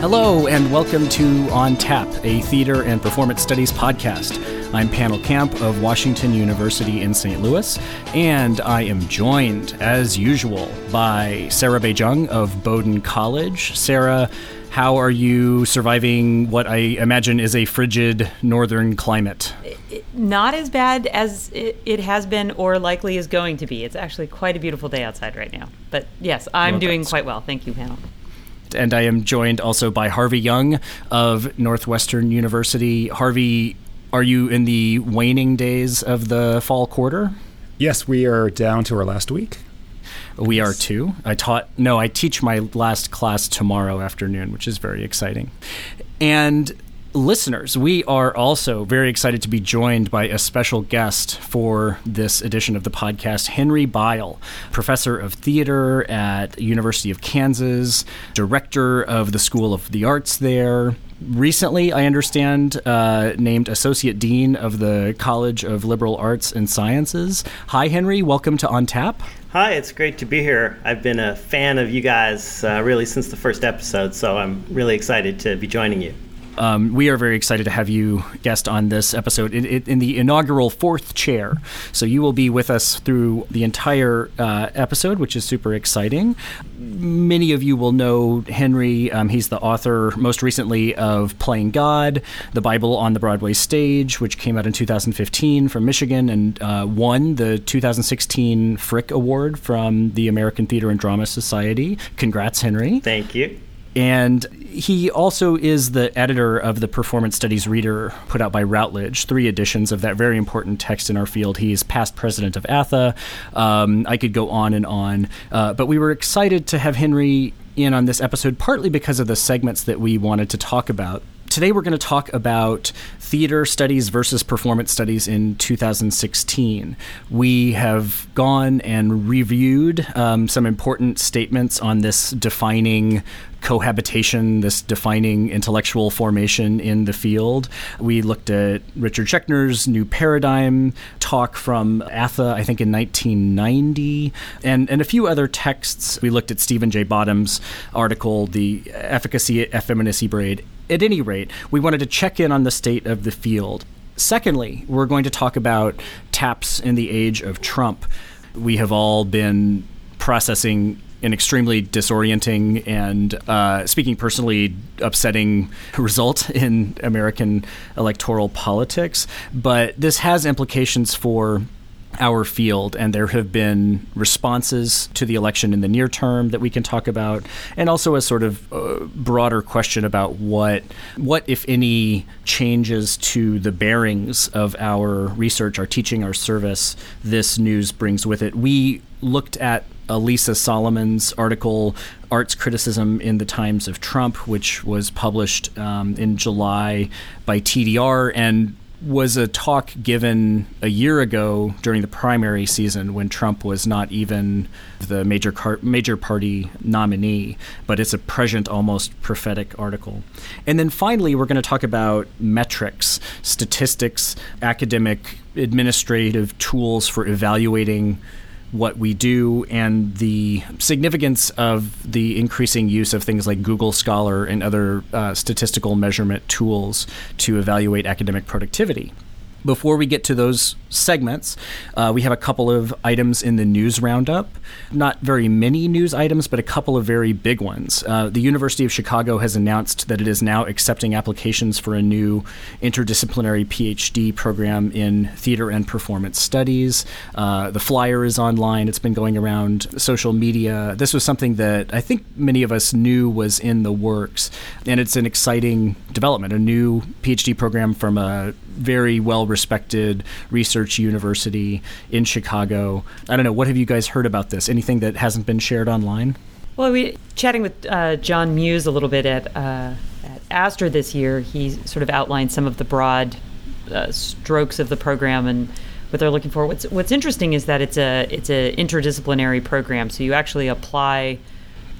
Hello, and welcome to On Tap, a theater and performance studies podcast. I'm Pannill Camp of Washington University in St. Louis, and I am joined, as usual, by Sarah Bay-Cheng of Bowdoin College. Sarah, how are you surviving what I imagine is a frigid northern climate? Not as bad as it, has been or likely is going to be. It's actually quite a beautiful day outside right now. But yes, I'm Well, doing quite well. Thank you, Pannill. And I am joined also by Harvey Young of Northwestern University. Harvey, are you in the waning days of the fall quarter? Yes, we are down to our last week. We are too. I taught, no, I teach my last class tomorrow afternoon, which is very exciting. And listeners, we are also very excited to be joined by a special guest for this edition of the podcast, Henry Bial, professor of theater at University of Kansas, director of the School of the Arts there. Recently, I understand, uh, named associate dean of the College of Liberal Arts and Sciences. Hi, Henry. Welcome to On Tap. Hi, it's great to be here. I've been a fan of you guys uh, really since the first episode, so I'm really excited to be joining you. Um, we are very excited to have you guest on this episode in, in, the inaugural fourth chair. So you will be with us through the entire uh, episode, which is super exciting. Many of you will know Henry. Um, he's the author, most recently, of Playing God, the Bible on the Broadway Stage, which came out in 2015 from Michigan and uh, won the 2016 Frick Award from the American Theater and Drama Society. Congrats, Henry. Thank you. And he also is the editor of the Performance Studies Reader put out by Routledge, three editions of that very important text in our field. He is past president of ATHE. Um, I could go on and on. Uh, but we were excited to have Henry in on this episode, partly because of the segments that we wanted to talk about. Today, we're going to talk about theater studies versus performance studies in 2016. We have gone and reviewed um, some important statements on this defining cohabitation, this defining intellectual formation in the field. We looked at Richard Schechner's New Paradigm talk from ATHE, I think in 1990, and, and a few other texts. We looked at Stephen J. Bottoms' article, The Efficacy Effeminacy Braid. At any rate, we wanted to check in on the state of the field. Secondly, we're going to talk about taps in the age of Trump. We have all been processing an extremely disorienting and, uh, speaking personally, upsetting result in American electoral politics. But this has implications for our field, and there have been responses to the election in the near term that we can talk about, and also a sort of uh, broader question about what, what if any, changes to the bearings of our research, our teaching, our service this news brings with it. We looked at Alisa Solomon's article, Arts Criticism in the Times of Trump, which was published um, in July by TDR and was a talk given a year ago during the primary season when Trump was not even the major car- major party nominee, but it's a prescient, almost prophetic article. And then finally, we're going to talk about metrics, statistics, academic, administrative tools for evaluating what we do and the significance of the increasing use of things like Google Scholar and other uh, statistical measurement tools to evaluate academic productivity. Before we get to those segments, uh, we have a couple of items in the news roundup. Not very many news items, but a couple of very big ones. Uh, the University of Chicago has announced that it is now accepting applications for a new interdisciplinary PhD program in theater and performance studies. Uh, the flyer is online, it's been going around social media. This was something that I think many of us knew was in the works, and it's an exciting development a new PhD program from a very well respected research university in Chicago. I don't know, what have you guys heard about this? Anything that hasn't been shared online? Well, we chatting with uh, John Muse a little bit at uh, at ASTR this year. He sort of outlined some of the broad uh, strokes of the program and what they're looking for. What's What's interesting is that it's a it's a interdisciplinary program. So you actually apply.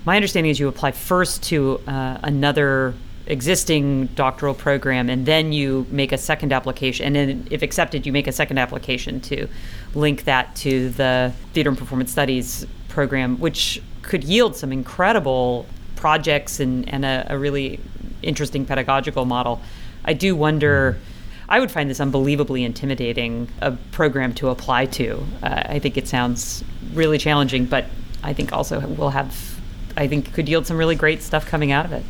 My understanding is you apply first to uh, another existing doctoral program, and then you make a second application. And then, if accepted, you make a second application to link that to the theater and performance studies program, which could yield some incredible projects and, and a, a really interesting pedagogical model. I do wonder. I would find this unbelievably intimidating a program to apply to. Uh, I think it sounds really challenging, but I think also we'll have, I think could yield some really great stuff coming out of it.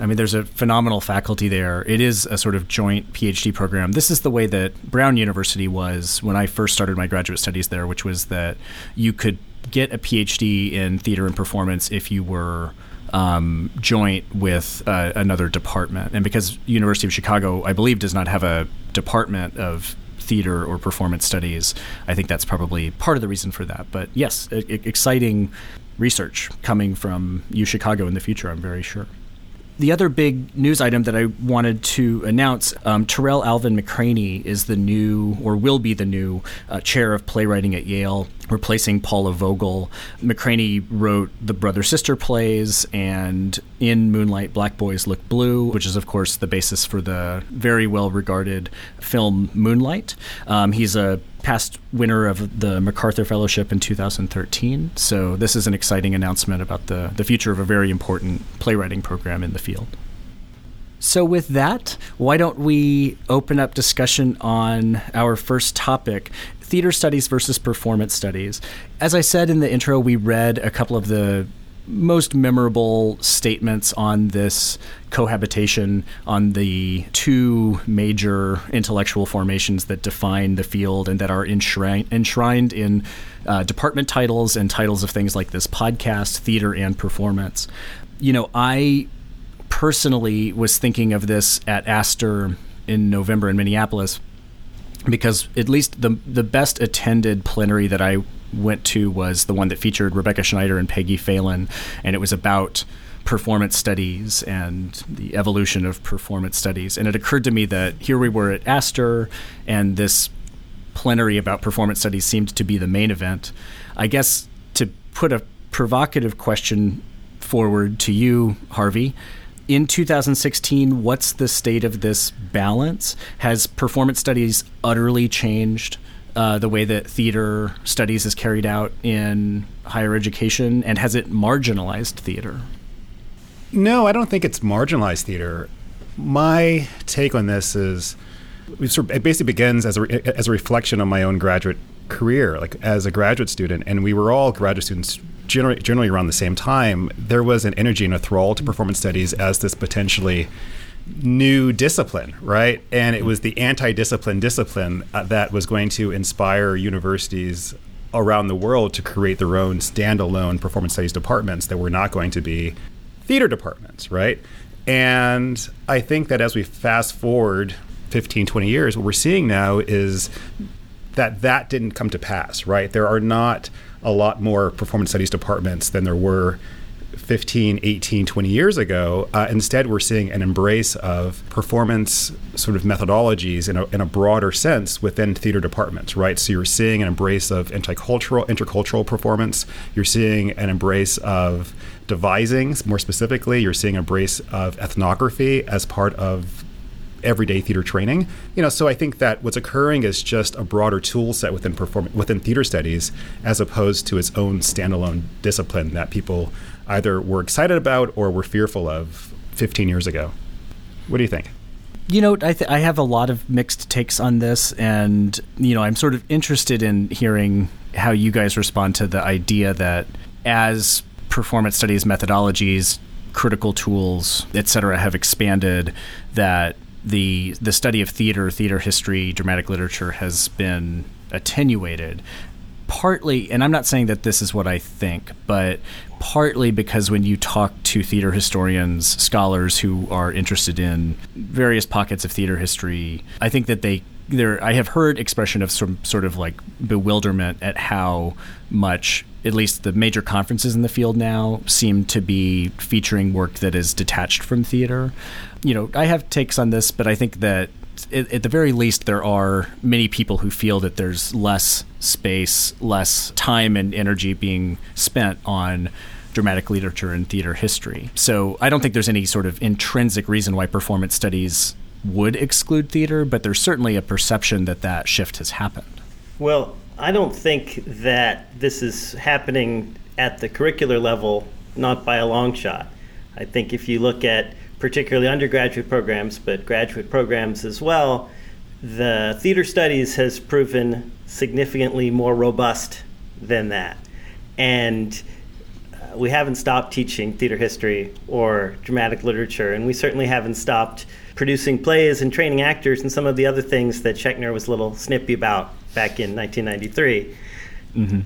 I mean, there's a phenomenal faculty there. It is a sort of joint PhD program. This is the way that Brown University was when I first started my graduate studies there, which was that you could get a PhD in theater and performance if you were um, joint with uh, another department. And because University of Chicago, I believe, does not have a department of theater or performance studies, I think that's probably part of the reason for that. But yes, I- exciting research coming from U Chicago in the future, I'm very sure. The other big news item that I wanted to announce um, Tarell Alvin McCraney is the new, or will be the new, uh, chair of playwriting at Yale, replacing Paula Vogel. McCraney wrote the brother sister plays and in Moonlight, Black Boys Look Blue, which is, of course, the basis for the very well regarded film Moonlight. Um, he's a past winner of the MacArthur Fellowship in 2013. So this is an exciting announcement about the, the future of a very important playwriting program in the field. So, with that, why don't we open up discussion on our first topic theater studies versus performance studies? As I said in the intro, we read a couple of the most memorable statements on this cohabitation on the two major intellectual formations that define the field and that are enshrined, enshrined in uh, department titles and titles of things like this podcast, theater, and performance. You know, I personally was thinking of this at ASTR in November in Minneapolis because at least the the best attended plenary that I went to was the one that featured Rebecca Schneider and Peggy Phelan, and it was about performance studies and the evolution of performance studies. And it occurred to me that here we were at ASTR, and this plenary about performance studies seemed to be the main event. I guess to put a provocative question forward to you, Harvey. In 2016, what's the state of this balance? Has performance studies utterly changed uh, the way that theater studies is carried out in higher education, and has it marginalized theater? No, I don't think it's marginalized theater. My take on this is it basically begins as a, as a reflection on my own graduate career, like as a graduate student, and we were all graduate students generally, generally around the same time. There was an energy and a thrall to performance studies as this potentially new discipline, right? And it was the anti discipline discipline uh, that was going to inspire universities around the world to create their own standalone performance studies departments that were not going to be theater departments, right? And I think that as we fast forward 15, 20 years, what we're seeing now is that that didn't come to pass, right? There are not a lot more performance studies departments than there were 15, 18, 20 years ago. Uh, instead, we're seeing an embrace of performance sort of methodologies in a, in a broader sense within theater departments, right? So you're seeing an embrace of intercultural, intercultural performance. You're seeing an embrace of devising, more specifically, you're seeing an embrace of ethnography as part of everyday theater training. You know, so I think that what's occurring is just a broader tool set within perform- within theater studies as opposed to its own standalone discipline that people either were excited about or were fearful of 15 years ago. What do you think? You know, I, th- I have a lot of mixed takes on this, and you know, I'm sort of interested in hearing how you guys respond to the idea that as performance studies methodologies, critical tools, et cetera, have expanded, that the the study of theater, theater history, dramatic literature has been attenuated partly, and I'm not saying that this is what I think, but partly because when you talk to theater historians, scholars who are interested in various pockets of theater history, I think that they there I have heard expression of some sort of like bewilderment at how much at least the major conferences in the field now seem to be featuring work that is detached from theater. You know, I have takes on this, but I think that at, at the very least, there are many people who feel that there's less space, less time and energy being spent on dramatic literature and theater history. So I don't think there's any sort of intrinsic reason why performance studies would exclude theater, but there's certainly a perception that that shift has happened. Well, I don't think that this is happening at the curricular level, not by a long shot. I think if you look at particularly undergraduate programs, but graduate programs as well, the theater studies has proven significantly more robust than that. And uh, we haven't stopped teaching theater history or dramatic literature, and we certainly haven't stopped producing plays and training actors and some of the other things that Schechner was a little snippy about back in 1993. Mm-hmm.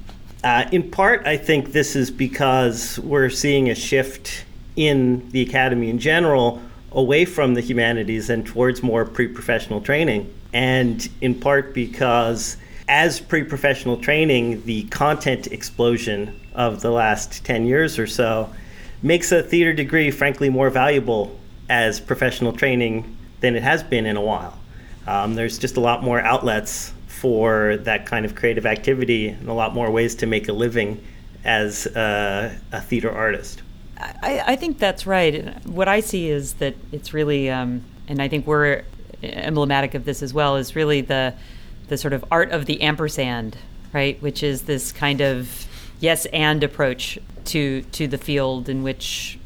Uh, in part, I think this is because we're seeing a shift in the academy in general away from the humanities and towards more pre professional training. And in part because as pre professional training, the content explosion of the last 10 years or so makes a theater degree, frankly, more valuable as professional training than it has been in a while. Um, there's just a lot more outlets for that kind of creative activity and a lot more ways to make a living as a, a theater artist. I, I, think that's right. What I see is that it's really, um, and I think we're emblematic of this as well, is really the the sort of art of the ampersand, right? Which is this kind of yes and approach to to the field in which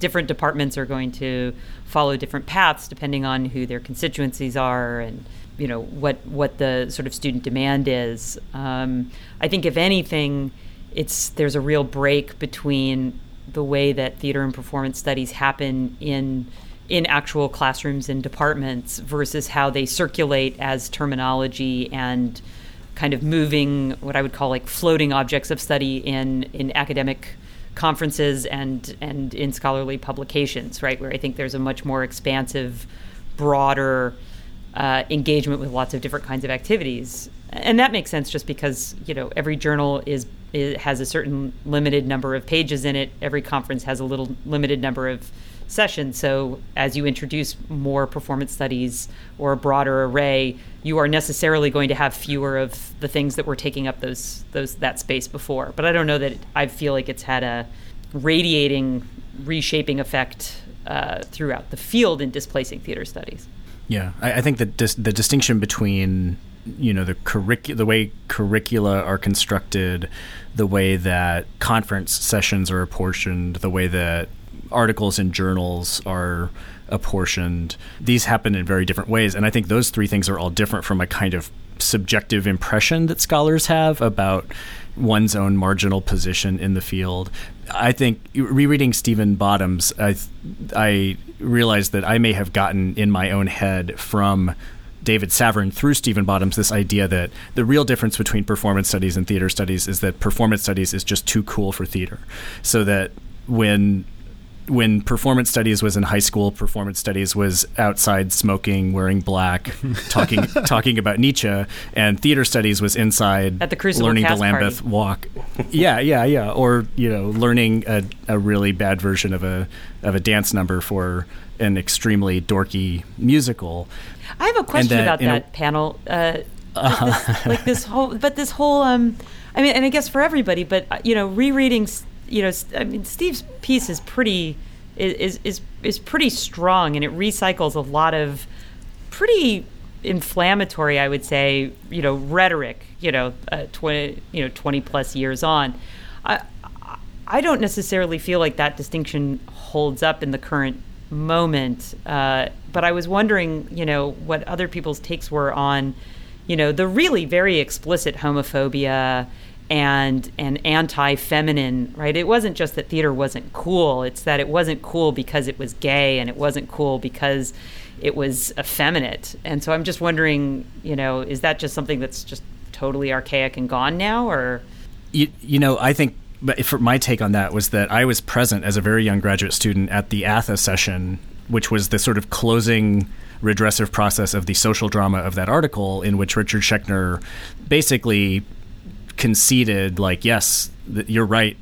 different departments are going to follow different paths depending on who their constituencies are and you know what what the sort of student demand is. Um, I think if anything, it's there's a real break between the way that theater and performance studies happen in in actual classrooms and departments versus how they circulate as terminology and kind of moving what I would call like floating objects of study in in academic conferences and and in scholarly publications, right? Where I think there's a much more expansive, broader uh, engagement with lots of different kinds of activities, and that makes sense just because you know every journal is, is has a certain limited number of pages in it. Every conference has a little limited number of sessions. So as you introduce more performance studies or a broader array, you are necessarily going to have fewer of the things that were taking up those those that space before. But I don't know that it, I feel like it's had a radiating, reshaping effect uh, throughout the field in displacing theater studies. Yeah, I, I think that dis- the distinction between you know the curric- the way curricula are constructed, the way that conference sessions are apportioned, the way that articles in journals are apportioned. These happen in very different ways, and I think those three things are all different from a kind of subjective impression that scholars have about one's own marginal position in the field. I think rereading Stephen Bottoms, I I realized that I may have gotten in my own head from David Savran through Stephen Bottoms this idea that the real difference between performance studies and theater studies is that performance studies is just too cool for theater. So that when when performance studies was in high school, performance studies was outside smoking, wearing black, talking talking about Nietzsche, and theater studies was inside at the Crucible learning the Lambeth party. walk. yeah, yeah, yeah. Or you know, learning a, a really bad version of a of a dance number for an extremely dorky musical. I have a question about that a, Pannill. Uh, uh-huh. this, like this whole, but this whole, um, I mean, and I guess for everybody, but uh, you know, rereading you know, I mean, Steve's piece is pretty is is is pretty strong, and it recycles a lot of pretty inflammatory, I would say, you know, rhetoric. You know, uh, twenty you know twenty plus years on. I I don't necessarily feel like that distinction holds up in the current moment. Uh, but I was wondering, you know, what other people's takes were on, you know, the really very explicit homophobia and and anti-feminine right it wasn't just that theater wasn't cool it's that it wasn't cool because it was gay and it wasn't cool because it was effeminate and so i'm just wondering you know is that just something that's just totally archaic and gone now or you, you know i think but for my take on that was that i was present as a very young graduate student at the ATHE session which was the sort of closing redressive process of the social drama of that article in which richard schechner basically conceded like yes th- you're right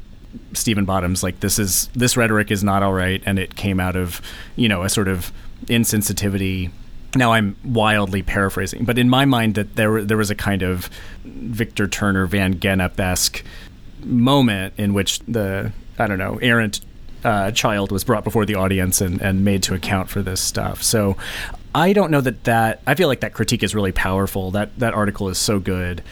Stephen Bottoms like this is this rhetoric is not all right and it came out of you know a sort of insensitivity. Now I'm wildly paraphrasing but in my mind that there there was a kind of Victor Turner Van Gennep esque moment in which the I don't know errant uh, child was brought before the audience and, and made to account for this stuff so I don't know that that I feel like that critique is really powerful. That that article is so good.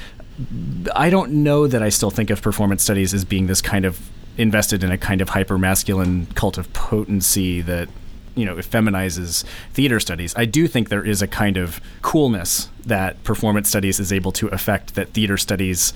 I don't know that I still think of performance studies as being this kind of invested in a kind of hyper masculine cult of potency that you know feminizes theater studies. I do think there is a kind of coolness that performance studies is able to affect that theater studies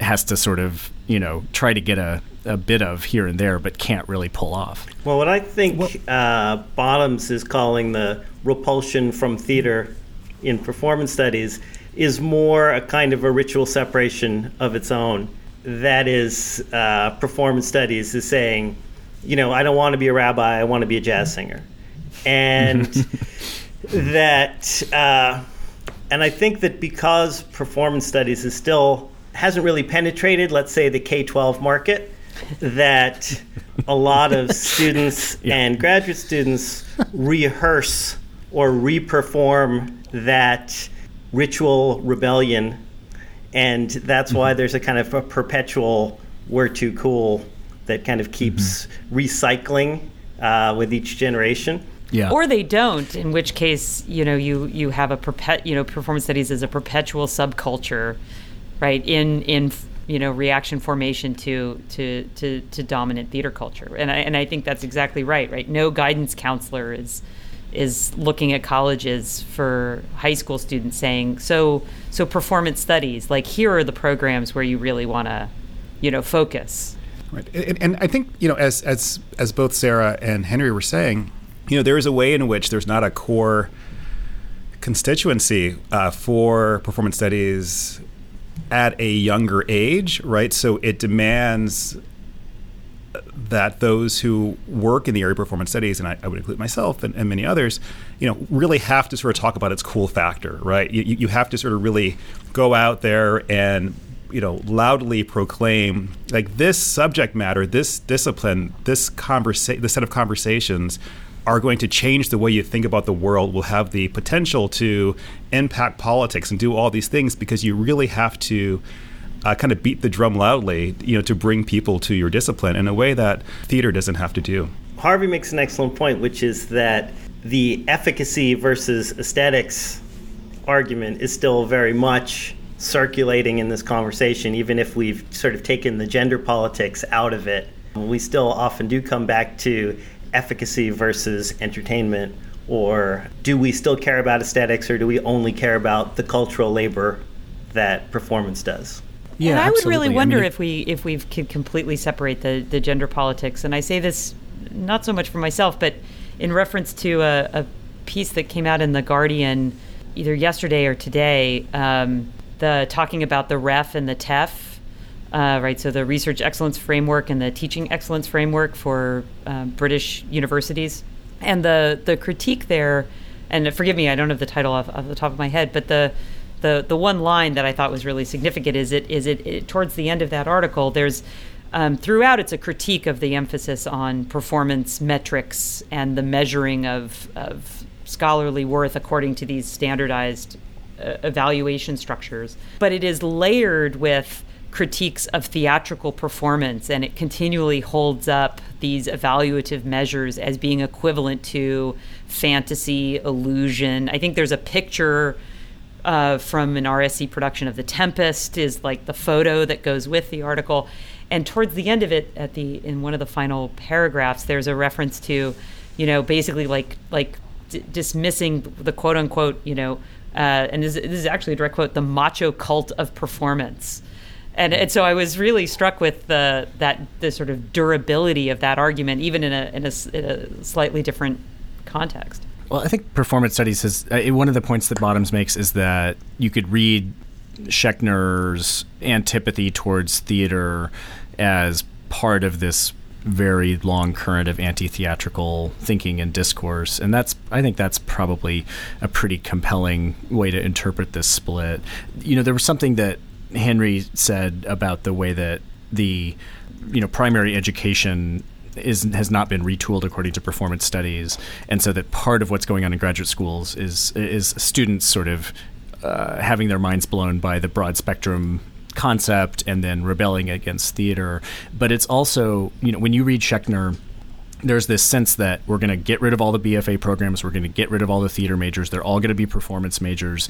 has to sort of you know try to get a, a bit of here and there, but can't really pull off. Well, what I think uh, Bottoms is calling the repulsion from theater in performance studies is more a kind of a ritual separation of its own. That is, uh, performance studies is saying, you know, I don't want to be a rabbi, I want to be a jazz singer. And that, uh, and I think that because performance studies is still hasn't really penetrated, let's say, the K 12 market, that a lot of students yeah. and graduate students rehearse or reperform that ritual rebellion. And that's why mm-hmm. there's a kind of a perpetual we're too cool that kind of keeps mm-hmm. recycling uh, with each generation. Yeah. Or they don't, in which case, you know, you you have a perpet, you know, performance studies as a perpetual subculture, right? In in you know reaction formation to to to, to dominant theater culture, and I and I think that's exactly right. Right? No guidance counselor is is looking at colleges for high school students saying so so performance studies like here are the programs where you really want to you know focus right and, and, i think you know as as as both sarah and henry were saying you know there is a way in which there's not a core constituency uh, for performance studies at a younger age right so it demands that those who work in the area of performance studies, and I, I would include myself and, and, many others, you know, really have to sort of talk about its cool factor, right? You, you have to sort of really go out there and you know loudly proclaim like this subject matter, this discipline, this conversation, this set of conversations are going to change the way you think about the world will have the potential to impact politics and do all these things because you really have to uh, kind of beat the drum loudly, you know, to bring people to your discipline in a way that theater doesn't have to do. Harvey makes an excellent point, which is that the efficacy versus aesthetics argument is still very much circulating in this conversation, even if we've sort of taken the gender politics out of it. We still often do come back to efficacy versus entertainment, or do we still care about aesthetics, or do we only care about the cultural labor that performance does? Yeah, and I would really wonder I mean, if we if we could completely separate the the gender politics. And I say this not so much for myself, but in reference to a, a piece that came out in the Guardian either yesterday or today, um, the talking about the REF and the TEF. Uh, right, so the research excellence framework and the teaching excellence framework for uh, British universities, and the the critique there, and forgive me, I don't have the title off, off the top of my head, but the the the one line that I thought was really significant is it is it, it towards the end of that article there's um, throughout it's a critique of the emphasis on performance metrics and the measuring of, of scholarly worth according to these standardized uh, evaluation structures. But it is layered with critiques of theatrical performance and it continually holds up these evaluative measures as being equivalent to fantasy illusion i think there's a picture uh, from an RSC production of The Tempest is like the photo that goes with the article. And towards the end of it, at the in one of the final paragraphs, there's a reference to, you know, basically like like d- dismissing the quote unquote, you know, uh, and this, this, is actually a direct quote, the macho cult of performance. And, and so I was really struck with the that the sort of durability of that argument, even in a in a, in a slightly different context. Well, I think performance studies has uh, one of the points that Bottoms makes is that you could read Schechner's antipathy towards theater as part of this very long current of anti-theatrical thinking and discourse and that's i think that's probably a pretty compelling way to interpret this split you know there was something that henry said about the way that the you know primary education is has not been retooled according to performance studies, and so that part of what's going on in graduate schools is is students sort of uh, having their minds blown by the broad spectrum concept and then rebelling against theater. But it's also you know when you read Schechner there's this sense that we're going to get rid of all the BFA programs, we're going to get rid of all the theater majors, they're all going to be performance majors.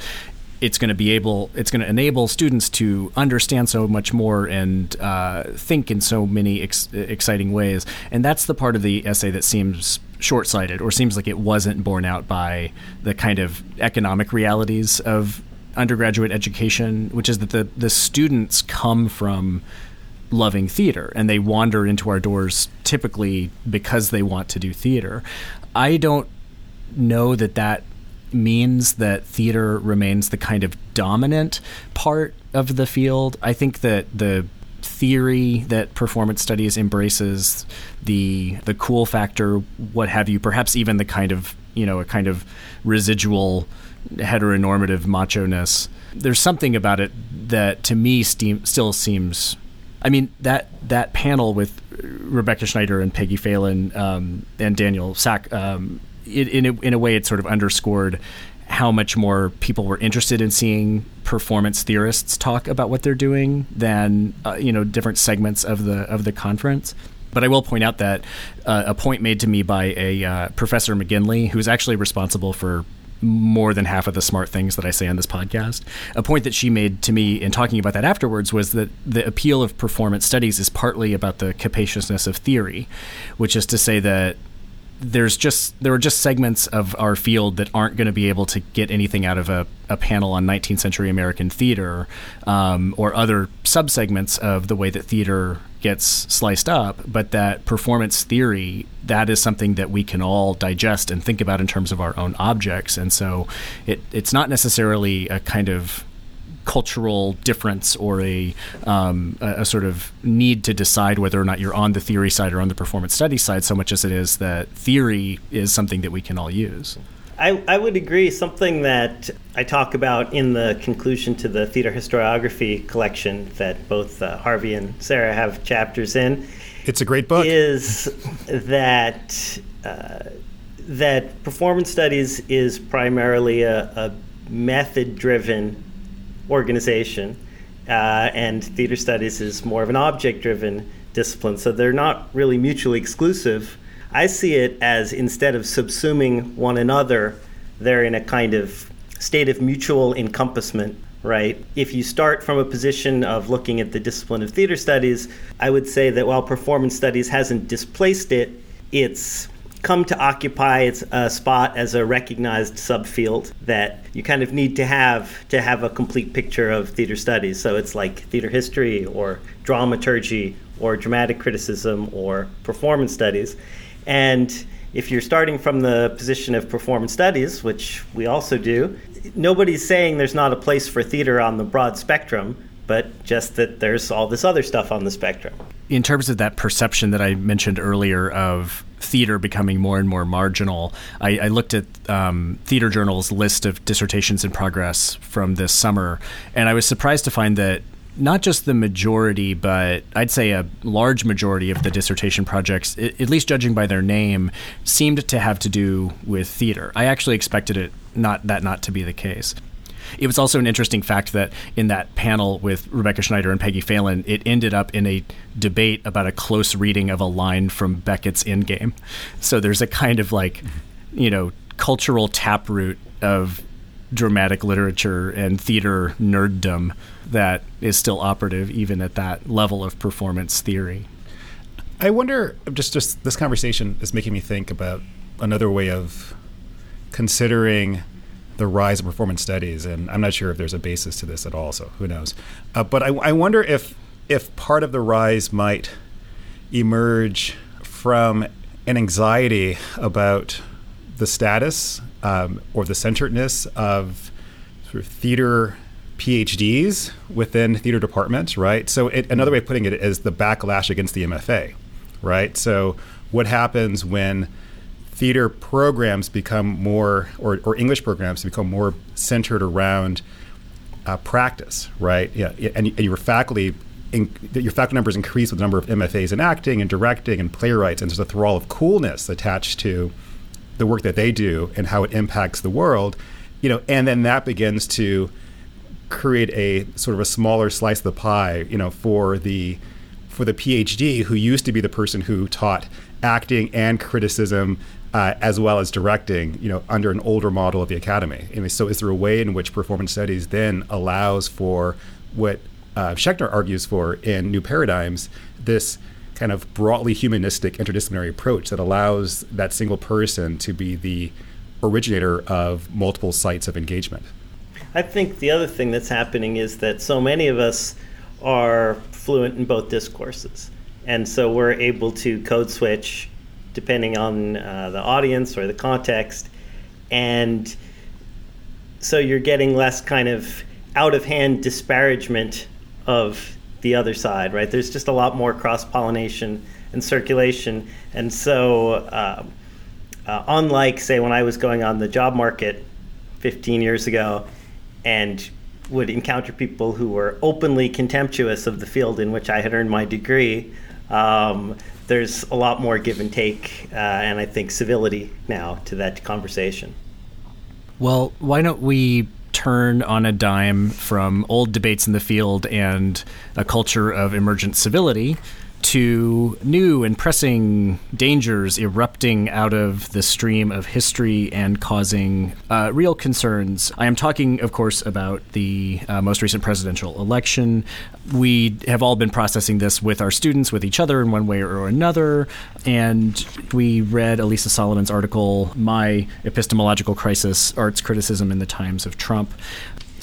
It's going to be able it's going to enable students to understand so much more and uh, think in so many ex- exciting ways. And that's the part of the essay that seems short-sighted or seems like it wasn't borne out by the kind of economic realities of undergraduate education which is that the the students come from loving theater and they wander into our doors typically because they want to do theater. I don't know that that means that theater remains the kind of dominant part of the field. I think that the theory that performance studies embraces the the cool factor what have you perhaps even the kind of you know a kind of residual heteronormative macho-ness there's something about it that to me steam, still seems I mean that that panel with Rebecca Schneider and Peggy Phelan um, and Daniel Sack um, it, in, a, in a way, it sort of underscored how much more people were interested in seeing performance theorists talk about what they're doing than uh, you know different segments of the of the conference. But I will point out that uh, a point made to me by a uh, Professor McGinley, who's actually responsible for more than half of the smart things that I say on this podcast. A point that she made to me in talking about that afterwards was that the appeal of performance studies is partly about the capaciousness of theory, which is to say that there's just there are just segments of our field that aren't going to be able to get anything out of a, a panel on 19th century American theater um, or other subsegments of the way that theater gets sliced up, but that performance theory that is something that we can all digest and think about in terms of our own objects, and so it, it's not necessarily a kind of cultural difference or a, um, a, a, sort of need to decide whether or not you're on the theory side or on the performance study side, so much as it is that theory is something that we can all use. I, I would agree. Something that I talk about in the conclusion to the theater historiography collection that both uh, Harvey and Sarah have chapters in. It's a great book. Is that uh, that performance studies is primarily a, a method-driven organization, uh, and theater studies is more of an object driven discipline. So they're not really mutually exclusive. I see it as instead of subsuming one another, they're in a kind of state of mutual encompassment, right? If you start from a position of looking at the discipline of theater studies, I would say that while performance studies hasn't displaced it, it's come to occupy its a spot as a recognized subfield that you kind of need to have to have a complete picture of theater studies. So it's like theater history or dramaturgy or dramatic criticism or performance studies. And if you're starting from the position of performance studies, which we also do, nobody's saying there's not a place for theater on the broad spectrum, but just that there's all this other stuff on the spectrum. In terms of that perception that I mentioned earlier of theater becoming more and more marginal, I, I looked at um, Theater Journal's list of dissertations in progress from this summer, and I was surprised to find that not just the majority, but I'd say a large majority of the dissertation projects, at least judging by their name, seemed to have to do with theater. I actually expected it not that not to be the case. It was also an interesting fact that in that panel with Rebecca Schneider and Peggy Phelan, it ended up in a debate about a close reading of a line from Beckett's Endgame. So there's a kind of like, you know, cultural taproot of dramatic literature and theater nerddom that is still operative even at that level of performance theory. I wonder just just this conversation is making me think about another way of considering the rise of performance studies, and I'm not sure if there's a basis to this at all. So who knows? Uh, but I, I wonder if if part of the rise might emerge from an anxiety about the status um, or the centeredness of sort of theater PhDs within theater departments, right? So it, another way of putting it is the backlash against the MFA, right? So what happens when theater programs become more, or, or English programs become more centered around uh, practice, right? Yeah, and, and your faculty, in, your faculty numbers increase with the number of MFAs in acting and directing and playwrights, and there's a thrall of coolness attached to the work that they do and how it impacts the world, you know, and then that begins to create a sort of a smaller slice of the pie, you know, for the for the PhD who used to be the person who taught acting and criticism uh, as well as directing, you know, under an older model of the academy. And so, is there a way in which performance studies then allows for what uh, Schechner argues for in New Paradigms, this kind of broadly humanistic interdisciplinary approach that allows that single person to be the originator of multiple sites of engagement? I think the other thing that's happening is that so many of us are fluent in both discourses. And so we're able to code switch depending on uh, the audience or the context. And so you're getting less kind of out of hand disparagement of the other side, right? There's just a lot more cross pollination and circulation. And so, uh, uh, unlike, say, when I was going on the job market 15 years ago and would encounter people who were openly contemptuous of the field in which I had earned my degree, um, there's a lot more give and take, uh, and I think civility now to that conversation. Well, why don't we turn on a dime from old debates in the field and a culture of emergent civility to new and pressing dangers erupting out of the stream of history and causing uh, real concerns. I am talking, of course, about the uh, most recent presidential election. We have all been processing this with our students, with each other in one way or another. And we read Alisa Solomon's article, My Epistemological Crisis Arts Criticism in the Times of Trump.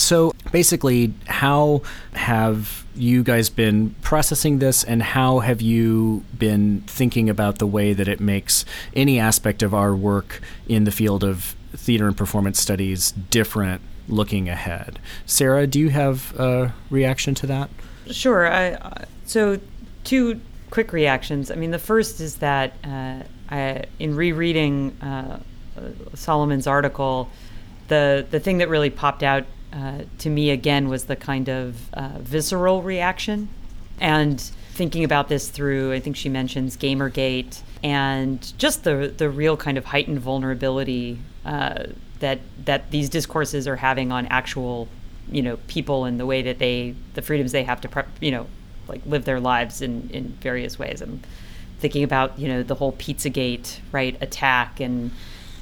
So basically, how have you guys been processing this, and how have you been thinking about the way that it makes any aspect of our work in the field of theater and performance studies different looking ahead? Sarah, do you have a reaction to that? Sure. I, so, two quick reactions. I mean, the first is that uh, I, in rereading uh, Solomon's article, the the thing that really popped out uh, to me again was the kind of uh, visceral reaction. And thinking about this through, I think she mentions Gamergate and just the the real kind of heightened vulnerability uh, that that these discourses are having on actual, you know, people and the way that they the freedoms they have to, prep, you know, like live their lives in in various ways. I'm thinking about you know the whole PizzaGate right attack and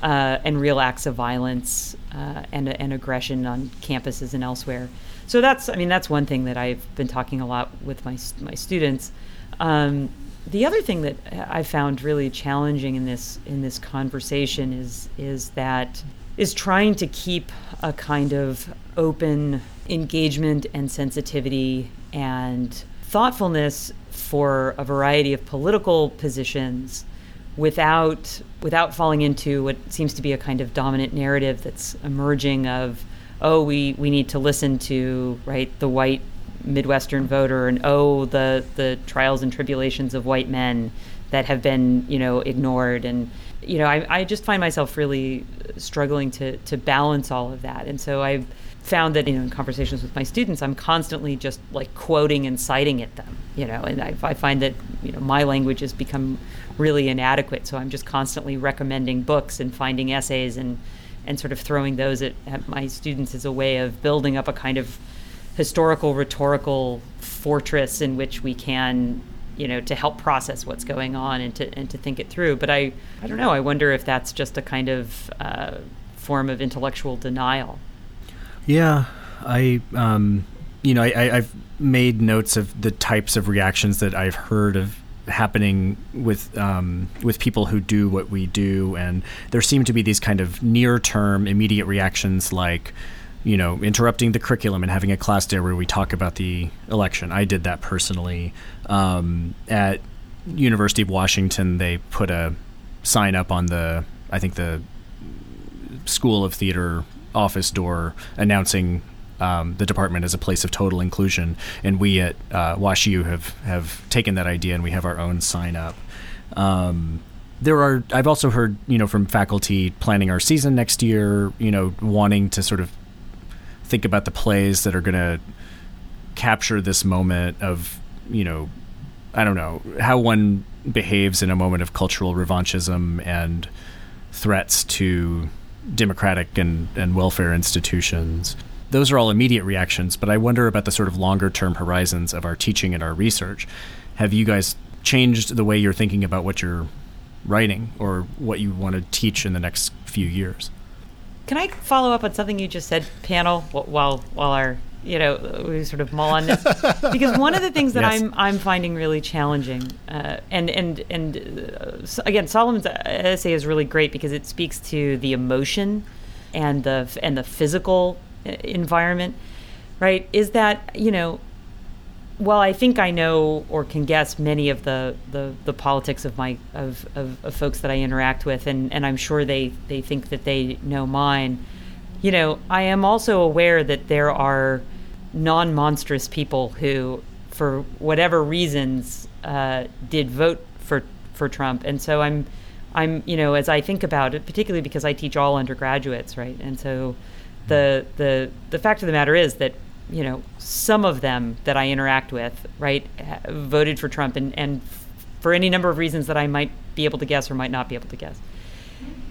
uh, and real acts of violence uh, and, and aggression on campuses and elsewhere. So that's, I mean, that's one thing that I've been talking a lot with my my students. Um, the other thing that I found really challenging in this in this conversation is is that is trying to keep a kind of open engagement and sensitivity and thoughtfulness for a variety of political positions without without falling into what seems to be a kind of dominant narrative that's emerging of oh we we need to listen to right the white midwestern voter and oh the the trials and tribulations of white men that have been you know ignored. And you know I, I just find myself really struggling to to balance all of that. And so I've found that you know in conversations with my students I'm constantly just like quoting and citing at them you know and I, I find that you know my language has become really inadequate. So I'm just constantly recommending books and finding essays and and sort of throwing those at, at my students as a way of building up a kind of historical rhetorical fortress in which we can you know to help process what's going on and to and to think it through but i i don't know i wonder if that's just a kind of uh, form of intellectual denial yeah i um you know I, i've made notes of the types of reactions that i've heard of happening with um, with people who do what we do, and there seem to be these kind of near term, immediate reactions like you know, interrupting the curriculum and having a class day where we talk about the election. I did that personally. Um, at University of Washington, they put a sign up on the, I think the School of Theater office door announcing um, the department as a place of total inclusion. And we at uh, WashU have have taken that idea and we have our own sign up. Um, there are I've also heard you know from faculty planning our season next year, you know, wanting to sort of think about the plays that are going to capture this moment of you know I don't know how one behaves in a moment of cultural revanchism and threats to democratic and, and welfare institutions those are all immediate reactions, but I wonder about the sort of longer term horizons of our teaching and our research. Have you guys changed the way you're thinking about what you're writing or what you want to teach in the next few years. Can I follow up on something you just said, Pannill, while while our you know we sort of mull on this because one of the things that yes. I'm I'm finding really challenging, uh, and and and uh, again, Solomon's essay is really great because it speaks to the emotion and the and the physical environment, right? Is that you know well, I think I know or can guess many of the, the, the politics of my of, of, of, folks that I interact with, and, and I'm sure they, they think that they know mine. You know, I am also aware that there are non monstrous people who, for whatever reasons, uh, did vote for for Trump, and so I'm I'm you know as I think about it, particularly because I teach all undergraduates, right, and so the the the fact of the matter is that you know, some of them that I interact with, right, voted for Trump, and, and for any number of reasons that I might be able to guess or might not be able to guess.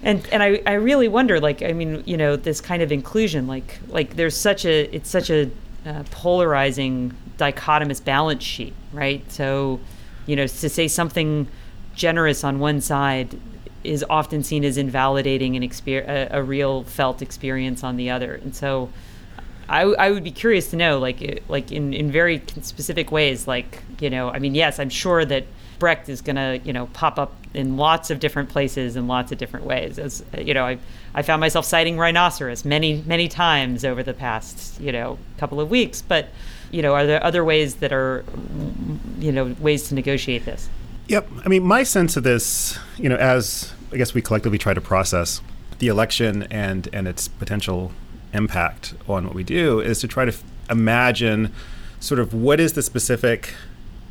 And and I, I really wonder, like, I mean, you know, this kind of inclusion, like like there's such a it's such a uh, polarizing dichotomous balance sheet, right? So, you know, to say something generous on one side is often seen as invalidating an exper- a, a real felt experience on the other, and so I, I would be curious to know, like, like in, in very specific ways, like, you know, I mean, yes, I'm sure that Brecht is going to, you know, pop up in lots of different places in lots of different ways. As you know, I, I found myself citing rhinoceros many, many times over the past, you know, couple of weeks. But, you know, are there other ways that are, you know, ways to negotiate this? Yep. I mean, my sense of this, you know, as I guess we collectively try to process the election and and its potential impact on what we do is to try to f- imagine sort of what is the specific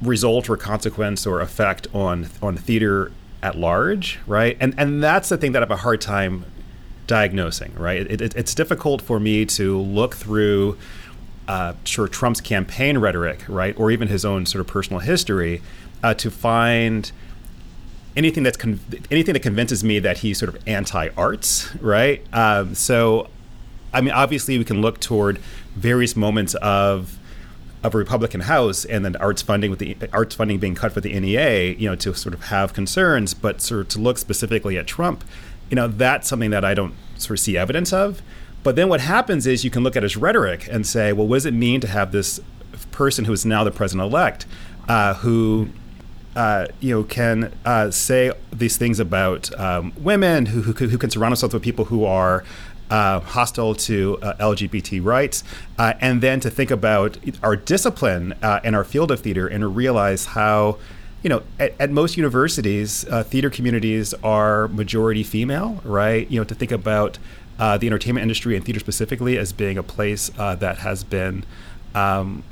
result or consequence or effect on on theater at large, right? And and that's the thing that I have a hard time diagnosing, right? It, it, it's difficult for me to look through uh, sure Trump's campaign rhetoric, right, or even his own sort of personal history, uh, to find anything that's con- anything that convinces me that he's sort of anti-arts, right? Um, so I mean, obviously, we can look toward various moments of of a Republican House and then arts funding with the arts funding being cut for the NEA, you know, to sort of have concerns, but sort of to look specifically at Trump, you know, that's something that I don't sort of see evidence of. But then what happens is you can look at his rhetoric and say, well, what does it mean to have this person who is now the president elect, uh, who uh, you know, can uh, say these things about um, women, who, who, who, can surround himself with people who are uh, hostile to uh, LGBT rights, uh, and then to think about our discipline uh, and our field of theater and realize how, you know, at, at most universities, uh, theater communities are majority female, right? You know, to think about uh, the entertainment industry and theater specifically as being a place that has been. Um,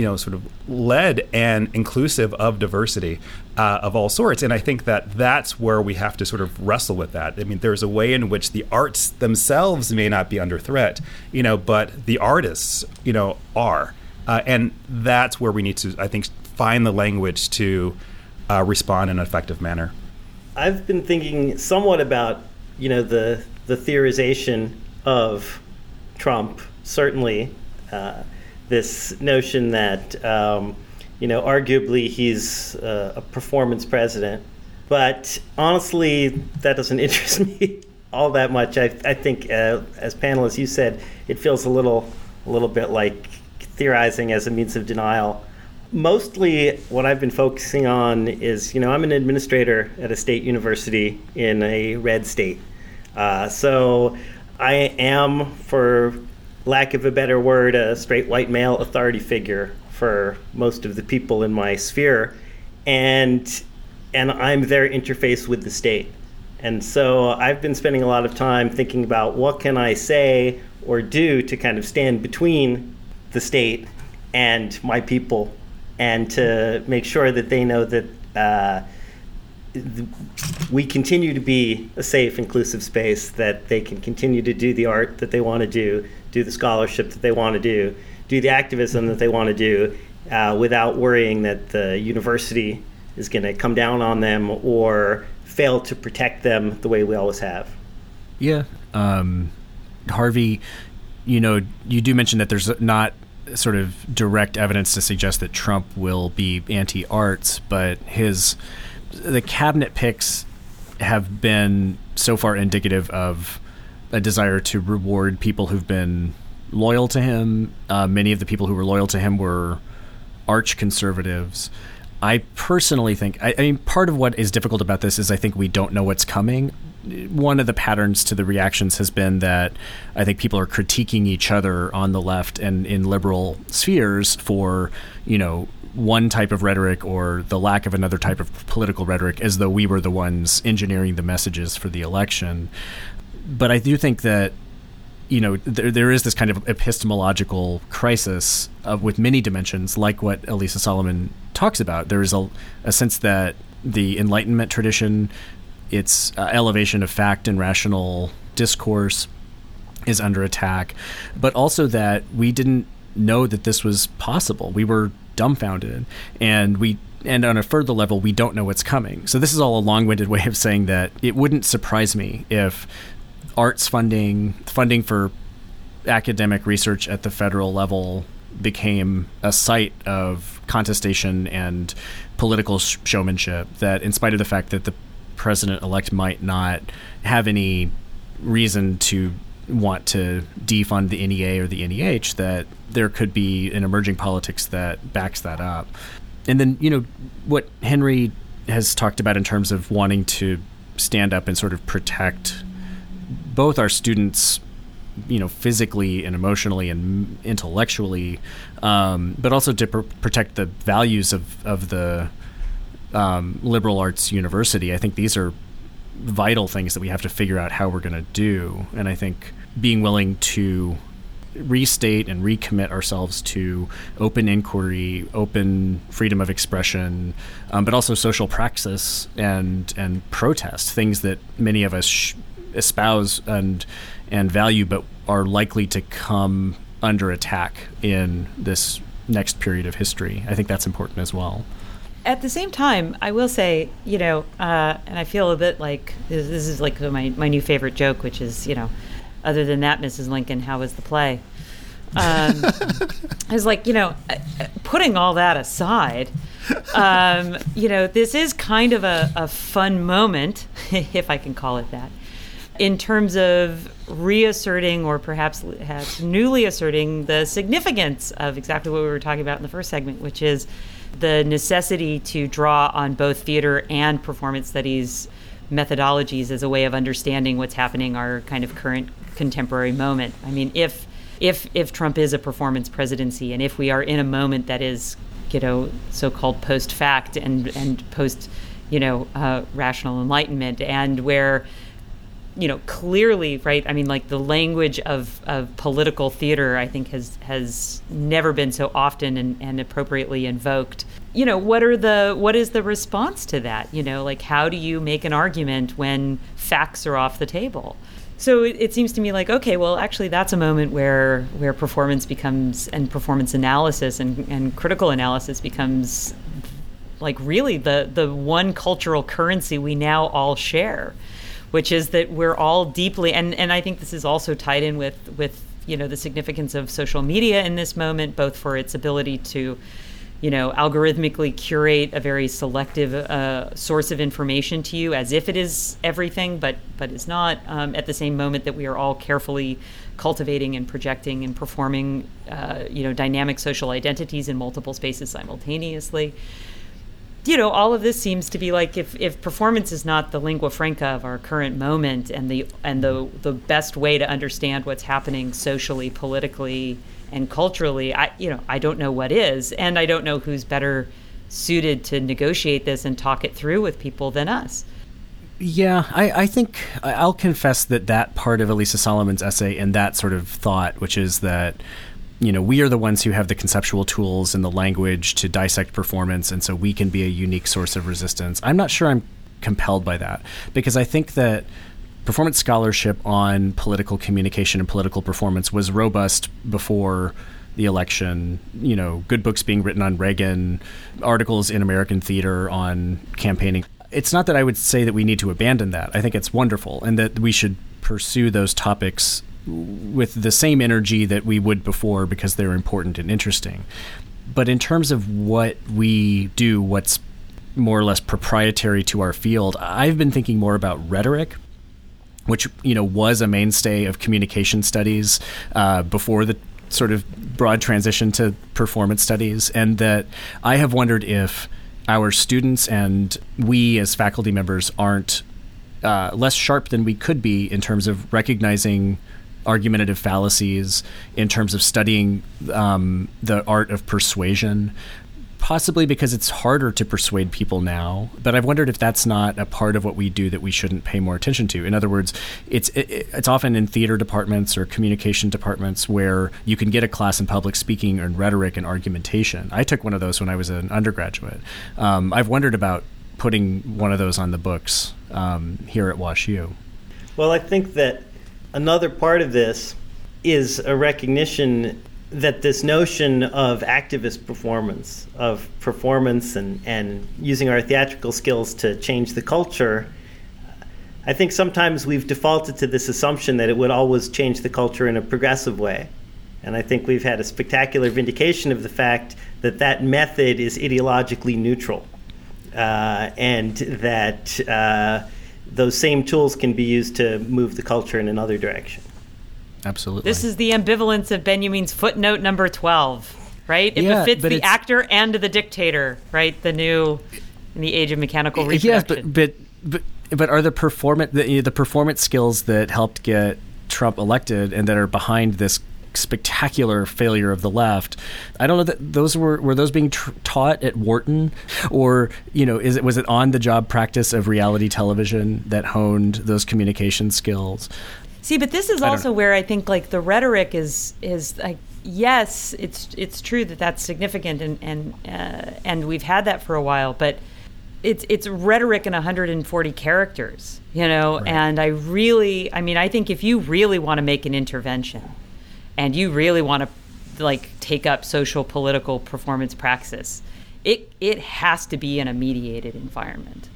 you know, sort of led and inclusive of diversity uh, of all sorts. And I think that that's where we have to sort of wrestle with that. I mean, there's a way in which the arts themselves may not be under threat, you know, but the artists, you know, are. Uh, and that's where we need to, I think, find the language to uh, respond in an effective manner. I've been thinking somewhat about, you know, the the theorization of Trump, certainly. Uh, this notion that um, you know arguably he's uh, a performance president, but honestly that doesn't interest me all that much. I, I think uh, as panelists you said it feels a little a little bit like theorizing as a means of denial. Mostly, what I've been focusing on is, you know, I'm an administrator at a state university in a red state. Uh, so I am, for lack of a better word, a straight white male authority figure for most of the people in my sphere, and and I'm their interface with the state. And so I've been spending a lot of time thinking about what can I say or do to kind of stand between the state and my people, and to make sure that they know that. Uh, we continue to be a safe, inclusive space that they can continue to do the art that they want to do, do the scholarship that they want to do, do the activism that they want to do, uh, without worrying that the university is going to come down on them or fail to protect them the way we always have. Yeah. Um, Harvey, you know, you do mention that there's not sort of direct evidence to suggest that Trump will be anti arts, but his the cabinet picks have been so far indicative of a desire to reward people who've been loyal to him. Uh, many of the people who were loyal to him were arch conservatives. I personally think, I, I, mean, part of what is difficult about this is I think we don't know what's coming. One of the patterns to the reactions has been that I think people are critiquing each other on the left and in liberal spheres for, you know, one type of rhetoric or the lack of another type of political rhetoric as though we were the ones engineering the messages for the election. But I do think that you know there, there is this kind of epistemological crisis of, with many dimensions like what Alisa Solomon talks about there is a, a sense that the enlightenment tradition its uh, elevation of fact and rational discourse is under attack but also that we didn't know that this was possible we were dumbfounded and we and on a further level, we don't know what's coming. So this is all a long-winded way of saying that it wouldn't surprise me if arts funding, funding for academic research at the federal level became a site of contestation and political showmanship that in spite of the fact that the president elect might not have any reason to want to defund the NEA or the NEH that there could be an emerging politics that backs that up. And then, you know, what Henry has talked about in terms of wanting to stand up and sort of protect both our students you know physically and emotionally and intellectually um, but also to pr- protect the values of of the um, liberal arts university i think these are vital things that we have to figure out how we're going to do and i think being willing to restate and recommit ourselves to open inquiry, open freedom of expression, um, but also social praxis and and protest things that many of us sh- espouse and and value, but are likely to come under attack in this next period of history. I think that's important as well. At the same time, I will say, you know, uh, and I feel a bit like this, this is like my, my new favorite joke, which is, you know, other than that, Mrs. Lincoln, how was the play? Um, I was like, you know, uh, putting all that aside, um, you know, this is kind of a, a fun moment, if I can call it that, in terms of reasserting or perhaps, perhaps newly asserting the significance of exactly what we were talking about in the first segment, which is the necessity to draw on both theater and performance studies methodologies as a way of understanding what's happening our kind of current contemporary moment. I mean, if if if Trump is a performance presidency and if we are in a moment that is, you know, so-called post fact and and post, you know, uh, rational enlightenment and where you know clearly right i mean like the language of, of political theater i think has has never been so often and, and appropriately invoked. You know what are the what is the response to that? You know like how do you make an argument when facts are off the table so it, it, seems to me like okay well actually that's a moment where where performance becomes and performance analysis and, and critical analysis becomes like really the the one cultural currency we now all share which is that we're all deeply and and I think this is also tied in with with you know the significance of social media in this moment, both for its ability to you know algorithmically curate a very selective uh, source of information to you as if it is everything but but is not um, at the same moment that we are all carefully cultivating and projecting and performing uh, you know dynamic social identities in multiple spaces simultaneously. You know, all of this seems to be like if, if performance is not the lingua franca of our current moment and the and the the best way to understand what's happening socially, politically, and culturally, I you know, I don't know what is, and I don't know who's better suited to negotiate this and talk it through with people than us. Yeah, I, I think I'll confess that that part of Alisa Solomon's essay and that sort of thought, which is that you know, we are the ones who have the conceptual tools and the language to dissect performance, and so we can be a unique source of resistance. I'm not sure I'm compelled by that because I think that performance scholarship on political communication and political performance was robust before the election. You know, good books being written on Reagan, articles in American theater on campaigning. It's not that I would say that we need to abandon that. I think it's wonderful and that we should pursue those topics with the same energy that we would before because they're important and interesting. But in terms of what we do, what's more or less proprietary to our field. I've been thinking more about rhetoric which you know was a mainstay of communication studies uh, before the sort of broad transition to performance studies, and that I have wondered if our students and we as faculty members aren't uh, less sharp than we could be in terms of recognizing argumentative fallacies, in terms of studying um, the art of persuasion, possibly because it's harder to persuade people now. But I've wondered if that's not a part of what we do that we shouldn't pay more attention to. In other words, it's it, it's often in theater departments or communication departments where you can get a class in public speaking and rhetoric and argumentation. I took one of those when I was an undergraduate. Um, I've wondered about putting one of those on the books um, here at WashU. Well, I think that another part of this is a recognition that this notion of activist performance, of performance and, and using our theatrical skills to change the culture, I think sometimes we've defaulted to this assumption that it would always change the culture in a progressive way. And I think we've had a spectacular vindication of the fact that that method is ideologically neutral uh, and that uh, those same tools can be used to move the culture in another direction. Absolutely. This is the ambivalence of Benjamin's footnote number 12, right? It Yeah, befits the it's- actor and the dictator, right? The new, in the age of mechanical reproduction. Yes, but but but but are the performance the, the performance skills that helped get Trump elected and that are behind this spectacular failure of the left? I don't know that those were were those being tr- taught at Wharton, or you know, is it was it on the job practice of reality television that honed those communication skills? See, but this is also know. where I think like the rhetoric is is like yes, it's it's true that that's significant and and uh, and we've had that for a while, but it's it's rhetoric in 140 characters, you know. And I really, I mean, I think if you really want to make an intervention, and you really want to like take up social political performance praxis, it it has to be in a mediated environment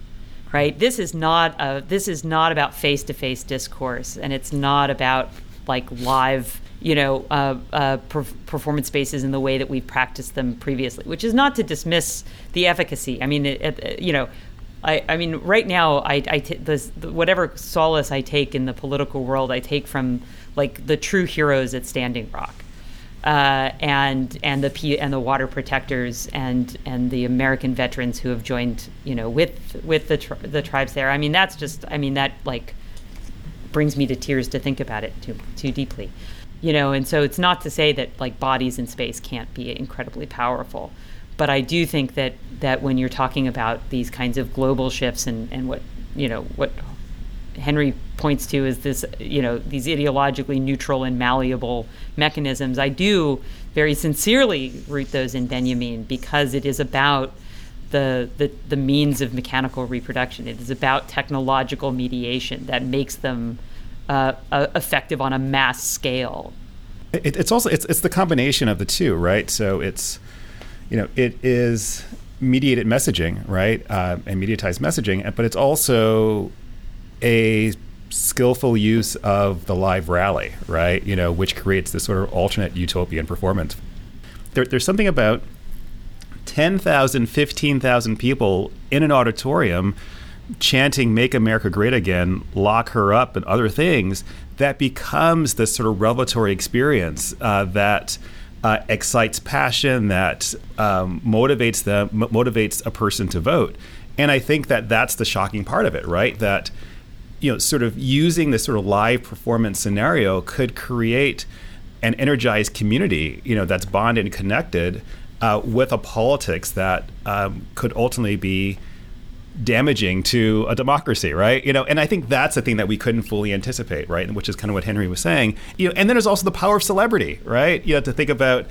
right? This is not a this is not about face-to-face discourse and it's not about like live you know uh, uh, per- performance spaces in the way that we've practiced them previously which is not to dismiss the efficacy. I mean it, it, you know I, I mean, right now, I, I t- this, whatever solace I take in the political world, I take from like the true heroes at Standing Rock, uh, and and the P- and the water protectors and and the American veterans who have joined you know with with the tri- the tribes there. I mean that's just I mean that like brings me to tears to think about it too too deeply, you know. And so it's not to say that like bodies in space can't be incredibly powerful, but I do think that that when you're talking about these kinds of global shifts and and what you know what Henry points to is this, you know, these ideologically neutral and malleable mechanisms. I do very sincerely root those in Benjamin because it is about the, the, the means of mechanical reproduction. It is about technological mediation that makes them uh, uh, effective on a mass scale. It, it's also it's it's the combination of the two, right? So it's you know it is mediated messaging, right, uh, and mediatized messaging, but it's also a skillful use of the live rally, right? You know, which creates this sort of alternate utopian performance. There, there's something about 10,000, 15,000 people in an auditorium chanting "Make America Great Again," "Lock Her Up," and other things that becomes this sort of revelatory experience uh, that uh, excites passion, that um, motivates them, m- motivates a person to vote. And I think that that's the shocking part of it, right? That you know, sort of using this sort of live performance scenario could create an energized community, you know, that's bonded and connected uh, with a politics that um, could ultimately be damaging to a democracy, right? You know, and I think that's the thing that we couldn't fully anticipate, right? Which is kind of what Henry was saying. You know, and then there's also the power of celebrity, right? You have to think about,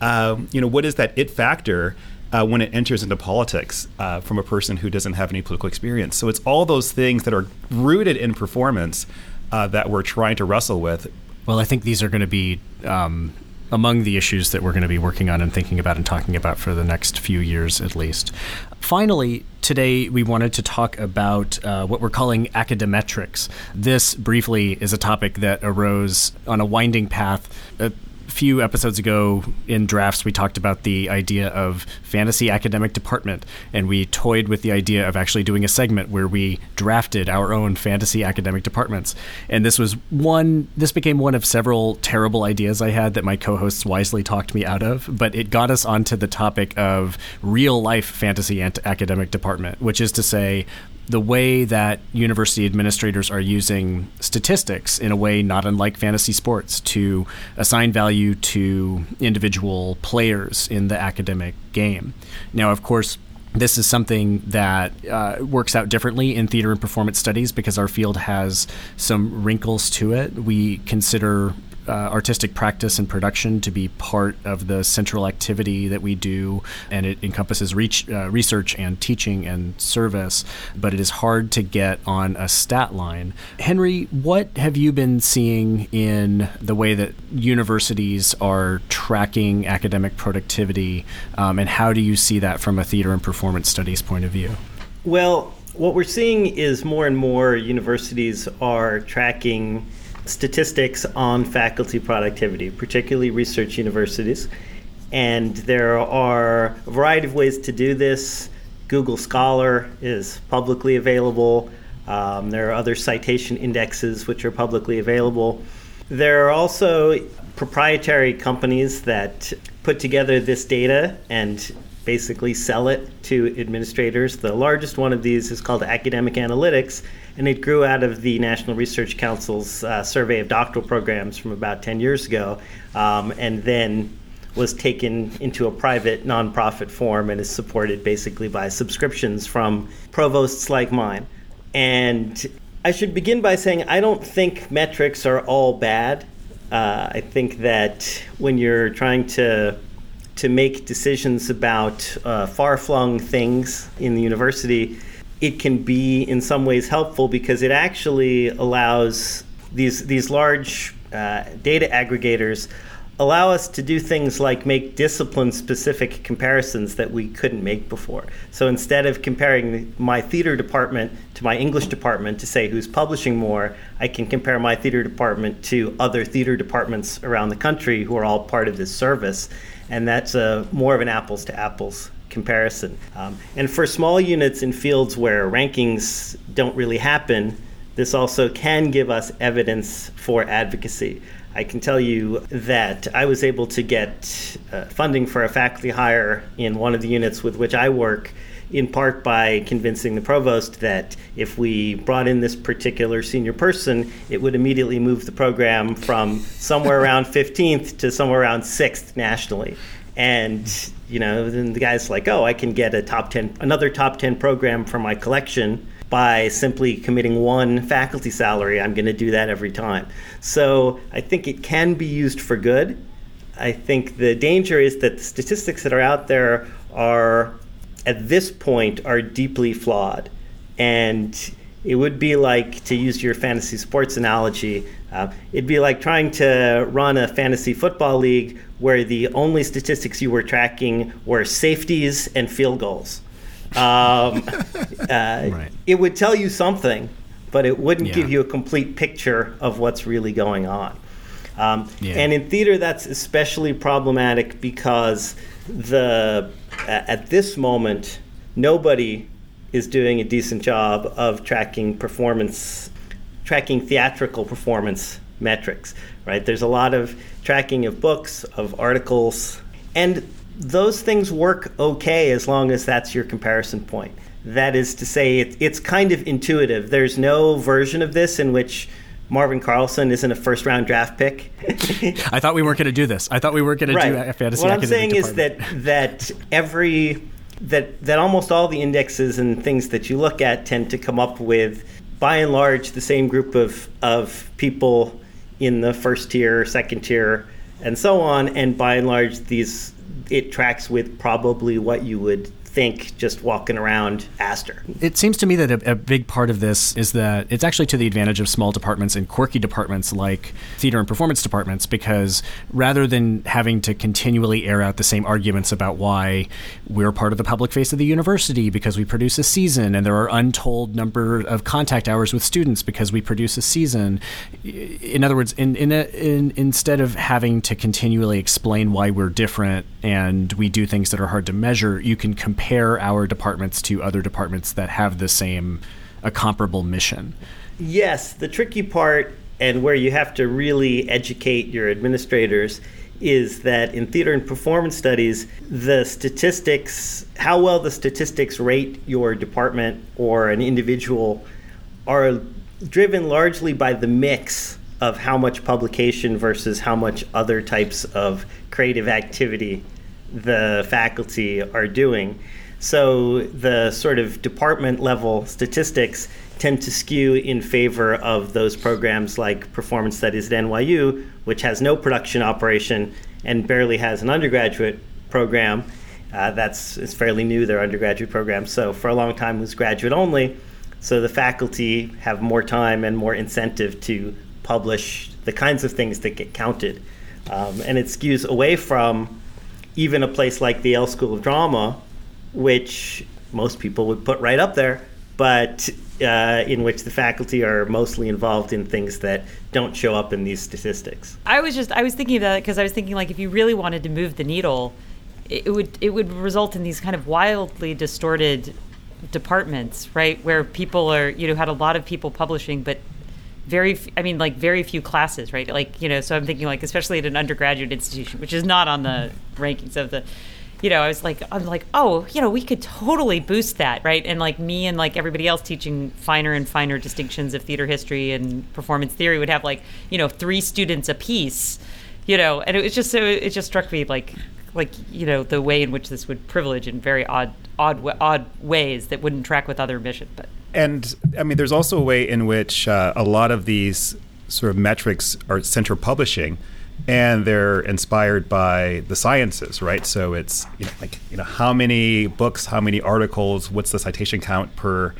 um, you know, what is that it factor uh, when it enters into politics uh, from a person who doesn't have any political experience. So it's all those things that are rooted in performance uh, that we're trying to wrestle with. Well, I think these are going to be um, among the issues that we're going to be working on and thinking about and talking about for the next few years at least. Finally, today we wanted to talk about uh, what we're calling academimetrics. This, briefly, is a topic that arose on a winding path. Uh, few episodes ago in drafts, we talked about the idea of fantasy academic department, and we toyed with the idea of actually doing a segment where we drafted our own fantasy academic departments. And this was one, this became one of several terrible ideas I had that my co hosts wisely talked me out of, but it got us onto the topic of real life fantasy and academic department, which is to say, the way that university administrators are using statistics in a way not unlike fantasy sports to assign value to individual players in the academic game. Now, of course, this is something that uh, works out differently in theater and performance studies because our field has some wrinkles to it. We consider uh, artistic practice and production to be part of the central activity that we do, and it encompasses reach, uh, research and teaching and service, but it is hard to get on a stat line. Henry, what have you been seeing in the way that universities are tracking academic productivity, um, and how do you see that from a theater and performance studies point of view? Well, what we're seeing is more and more universities are tracking statistics on faculty productivity, particularly research universities. And there are a variety of ways to do this. Google Scholar is publicly available. Um, there are other citation indexes which are publicly available. There are also proprietary companies that put together this data and basically sell it to administrators. The largest one of these is called Academic Analytics, and it grew out of the National Research Council's uh, survey of doctoral programs from about 10 years ago, um, and then was taken into a private nonprofit form and is supported basically by subscriptions from provosts like mine. And I should begin by saying I don't think metrics are all bad. Uh, I think that when you're trying to to make decisions about uh, far flung things in the university, it can be in some ways helpful because it actually allows these these large uh, data aggregators allow us to do things like make discipline specific comparisons that we couldn't make before. So instead of comparing my theater department to my English department to say who's publishing more, I can compare my theater department to other theater departments around the country who are all part of this service. And that's a, more of an apples to apples comparison. Um, and for small units in fields where rankings don't really happen, this also can give us evidence for advocacy. I can tell you that I was able to get uh, funding for a faculty hire in one of the units with which I work, in part by convincing the provost that if we brought in this particular senior person, it would immediately move the program from somewhere around 15th to somewhere around 6th nationally. And you know, then the guy's like, oh, I can get a top 10, another top 10 program for my collection by simply committing one faculty salary. I'm going to do that every time. So I think it can be used for good. I think the danger is that the statistics that are out there are, at this point, are deeply flawed. And it would be like, to use your fantasy sports analogy, uh, it'd be like trying to run a fantasy football league where the only statistics you were tracking were safeties and field goals. Um, uh, right. It would tell you something, but it wouldn't yeah. give you a complete picture of what's really going on. Um, yeah. And in theater, that's especially problematic because the at this moment nobody is doing a decent job of tracking performance tracking theatrical performance metrics, right? There's a lot of tracking of books, of articles, and those things work okay as long as that's your comparison point. That is to say, it, it's kind of intuitive. There's no version of this in which Marvin Carlson isn't a first round draft pick. I thought we weren't going to do this. I thought we weren't going right. to do a fantasy. What I'm saying department. is that that every that that almost all the indexes and things that you look at tend to come up with by and large the same group of, of people in the first tier, second tier, and so on. And by and large, these it tracks with probably what you would think just walking around ASTR. It seems to me that a, a, big part of this is that it's actually to the advantage of small departments and quirky departments like theater and performance departments because rather than having to continually air out the same arguments about why we're part of the public face of the university because we produce a season and there are untold number of contact hours with students because we produce a season. In other words, in, in, a, in instead of having to continually explain why we're different and we do things that are hard to measure, you can compare our departments to other departments that have the same, a comparable mission. Yes, the tricky part and where you have to really educate your administrators is that in theater and performance studies, the statistics, how well the statistics rate your department or an individual, are driven largely by the mix of how much publication versus how much other types of creative activity the faculty are doing. So the sort of department level statistics tend to skew in favor of those programs like performance studies at NYU, which has no production operation and barely has an undergraduate program. Uh, that's it's fairly new their undergraduate program. So for a long time it was graduate only. So the faculty have more time and more incentive to publish the kinds of things that get counted, um, and it skews away from even a place like the Yale School of Drama, which most people would put right up there, but uh, in which the faculty are mostly involved in things that don't show up in these statistics. I was just I was thinking about it because I was thinking like if you really wanted to move the needle, it would it would result in these kind of wildly distorted departments, right? Where people are you know had a lot of people publishing, but very i mean like very few classes right? Like you know so i'm thinking like especially at an undergraduate institution which is not on the rankings of the you know i was like i'm like oh you know we could totally boost that right? And like me and like everybody else teaching finer and finer distinctions of theater history and performance theory would have like you know three students a piece you know? And it was just so it just struck me like like you know the way in which this would privilege in very odd odd odd ways that wouldn't track with other mission but and I mean, there's also a way in which uh, a lot of these sort of metrics are center publishing, and they're inspired by the sciences, right? So it's you know, like you know how many books, how many articles, what's the citation count per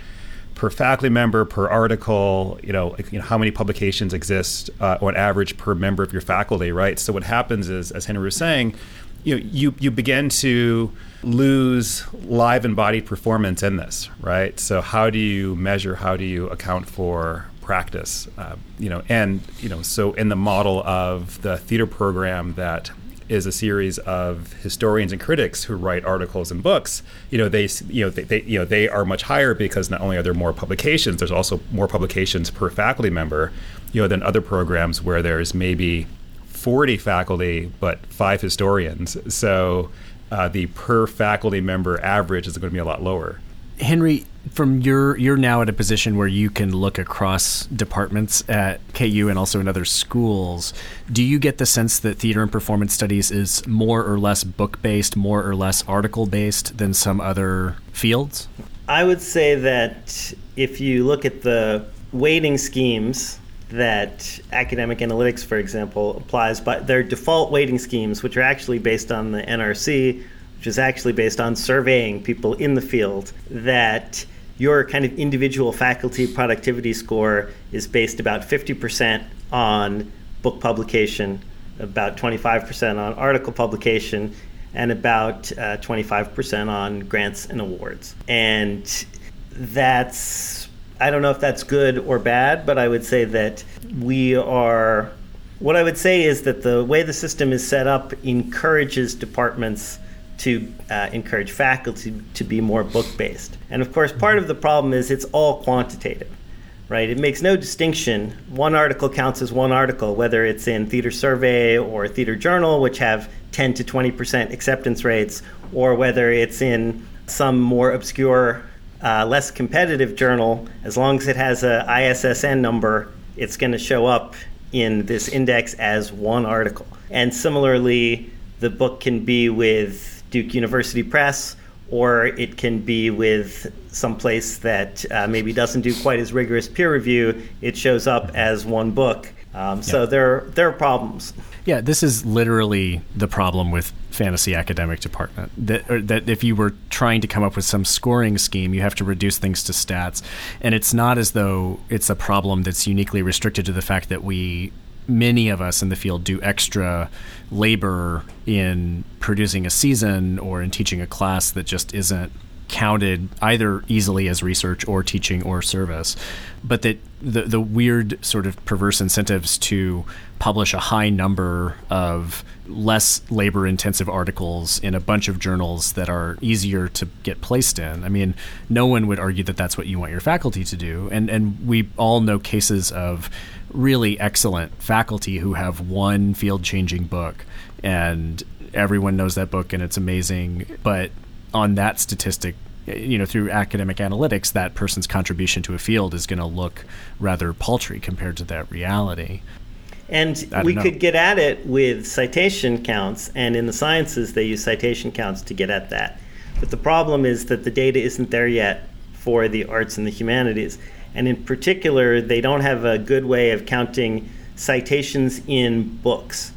per faculty member per article you know, like, you know how many publications exist uh, on average per member of your faculty right so what happens is as henry was saying you know, you you begin to lose live embodied performance in this, right? So how do you measure? How do you account for practice? Uh, you know, and you know, so in the model of the theater program that is a series of historians and critics who write articles and books. You know, they you know they, they, you know they are much higher because not only are there more publications, there's also more publications per faculty member. You know, than other programs where there's maybe 40 faculty, but five historians. So uh, the per faculty member average is going to be a lot lower. Henry, from your you're now at a position where you can look across departments at KU and also in other schools. Do you get the sense that theater and performance studies is more or less book based, more or less article based than some other fields? I would say that if you look at the weighting schemes that academic analytics, for example, applies, but their default weighting schemes, which are actually based on the NRC, which is actually based on surveying people in the field, that your kind of individual faculty productivity score is based about 50% on book publication, about 25% on article publication, and about uh, 25% on grants and awards. And that's I don't know if that's good or bad, but I would say that we are. What I would say is that the way the system is set up encourages departments to uh, encourage faculty to be more book based. And of course, part of the problem is it's all quantitative, right? It makes no distinction. One article counts as one article, whether it's in Theater Survey or Theater Journal, which have 10 to 20% acceptance rates, or whether it's in some more obscure uh, less competitive journal, as long as it has a ISSN number, it's going to show up in this index as one article. And similarly, the book can be with Duke University Press or it can be with some place that uh, maybe doesn't do quite as rigorous peer review. It shows up as one book. Um, so yeah. there, there are problems. Yeah, this is literally the problem with fantasy academic department. That that if you were trying to come up with some scoring scheme, you have to reduce things to stats, and it's not as though it's a problem that's uniquely restricted to the fact that we many of us in the field do extra labor in producing a season or in teaching a class that just isn't counted either easily as research or teaching or service, but that the the weird sort of perverse incentives to publish a high number of less labor intensive articles in a bunch of journals that are easier to get placed in. I mean, no one would argue that that's what you want your faculty to do, and and we all know cases of really excellent faculty who have one field changing book and everyone knows that book and it's amazing but on that statistic you know through academic analytics that person's contribution to a field is going to look rather paltry compared to that reality and we know. could get at it with citation counts and in the sciences they use citation counts to get at that but the problem is that the data isn't there yet for the arts and the humanities and in particular, they don't have a good way of counting citations in books.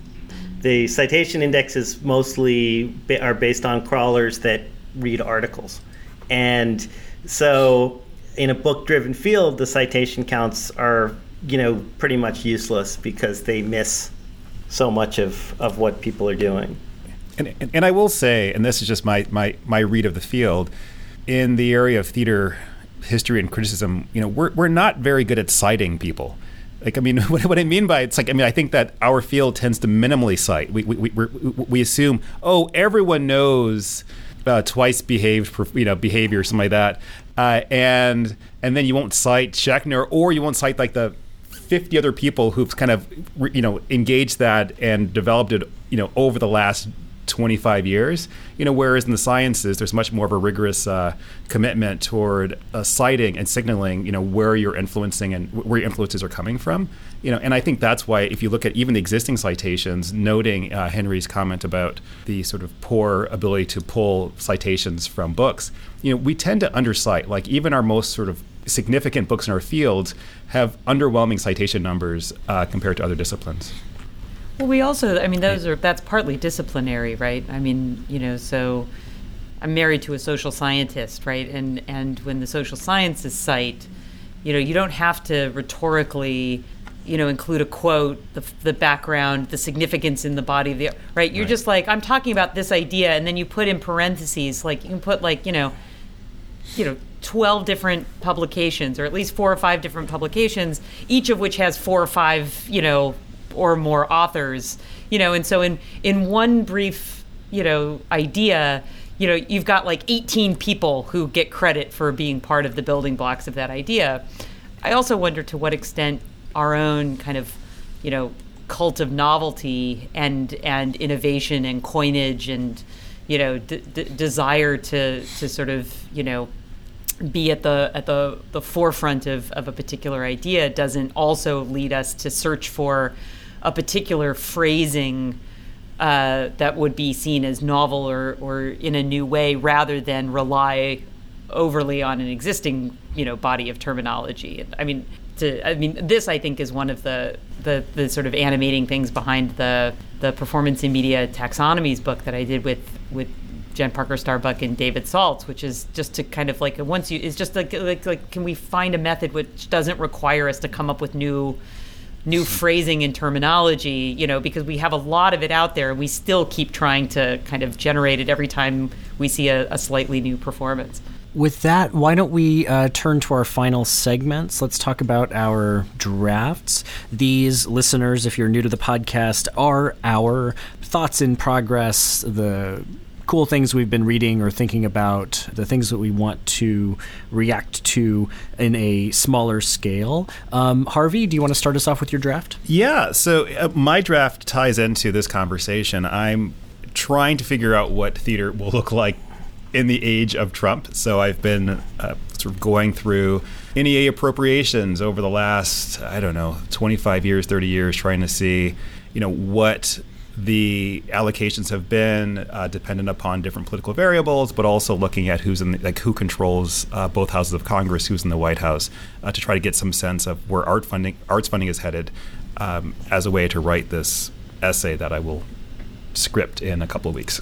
The citation indexes mostly are based on crawlers that read articles. And so in a book driven field, the citation counts are, you know, pretty much useless because they miss so much of, of what people are doing. And, and, and I will say, and this is just my, my, my read of the field, in the area of theater history and criticism, you know, we're we're not very good at citing people. Like, I mean, what, what I mean by it's like, I mean, I think that our field tends to minimally cite. We we we, we assume, oh, everyone knows uh, twice behaved, you know, behavior, something like that, uh, and and then you won't cite Schechner, or you won't cite like the 50 other people who've kind of you know engaged that and developed it you know over the last 25 years. You know, whereas in the sciences, there's much more of a rigorous uh, commitment toward uh, citing and signaling, you know, where you're influencing and where your influences are coming from. You know, and I think that's why if you look at even the existing citations, noting uh, Henry's comment about the sort of poor ability to pull citations from books, you know, we tend to undercite. Like even our most sort of significant books in our field have underwhelming citation numbers uh, compared to other disciplines. Well, we also, I mean, those are that's partly disciplinary, right? I mean, you know, so I'm married to a social scientist, right? And and when the social sciences cite, you know, you don't have to rhetorically, you know, include a quote, the, the background, the significance in the body of the right. You're right. just like I'm talking about this idea, and then you put in parentheses, like you can put like you know, you know, 12 different publications or at least four or five different publications each of which has four or five you know or more authors you know and so in in one brief you know idea you know you've got like 18 people who get credit for being part of the building blocks of that idea. I also wonder to what extent our own kind of you know cult of novelty and and innovation and coinage and you know d- d- desire to to sort of you know be at the at the the forefront of, of a particular idea doesn't also lead us to search for a particular phrasing uh, that would be seen as novel or, or in a new way rather than rely overly on an existing you know body of terminology. I mean, to, I mean, this I think is one of the, the the sort of animating things behind the the performance in media taxonomies book that I did with with Jen Parker Starbuck and David Saltz, which is just to kind of like once you it's just like like like can we find a method which doesn't require us to come up with new new phrasing and terminology, you know, because we have a lot of it out there and we still keep trying to kind of generate it every time we see a, a slightly new performance. With that, why don't we uh, turn to our final segments? Let's talk about our drafts. These listeners, if you're new to the podcast, are our thoughts in progress, the cool things we've been reading or thinking about, the things that we want to react to in a smaller scale. Um, Harvey, do you want to start us off with your draft? Yeah. So uh, my draft ties into this conversation. I'm trying to figure out what theater will look like in the age of Trump. So I've been uh, sort of going through NEA appropriations over the last, I don't know, 25 years, 30 years, trying to see, you know, what the allocations have been uh, dependent upon different political variables, but also looking at who's in the, like who controls uh, both houses of Congress, who's in the White House, uh, to try to get some sense of where art funding arts funding is headed, um, as a way to write this essay that I will script in a couple of weeks.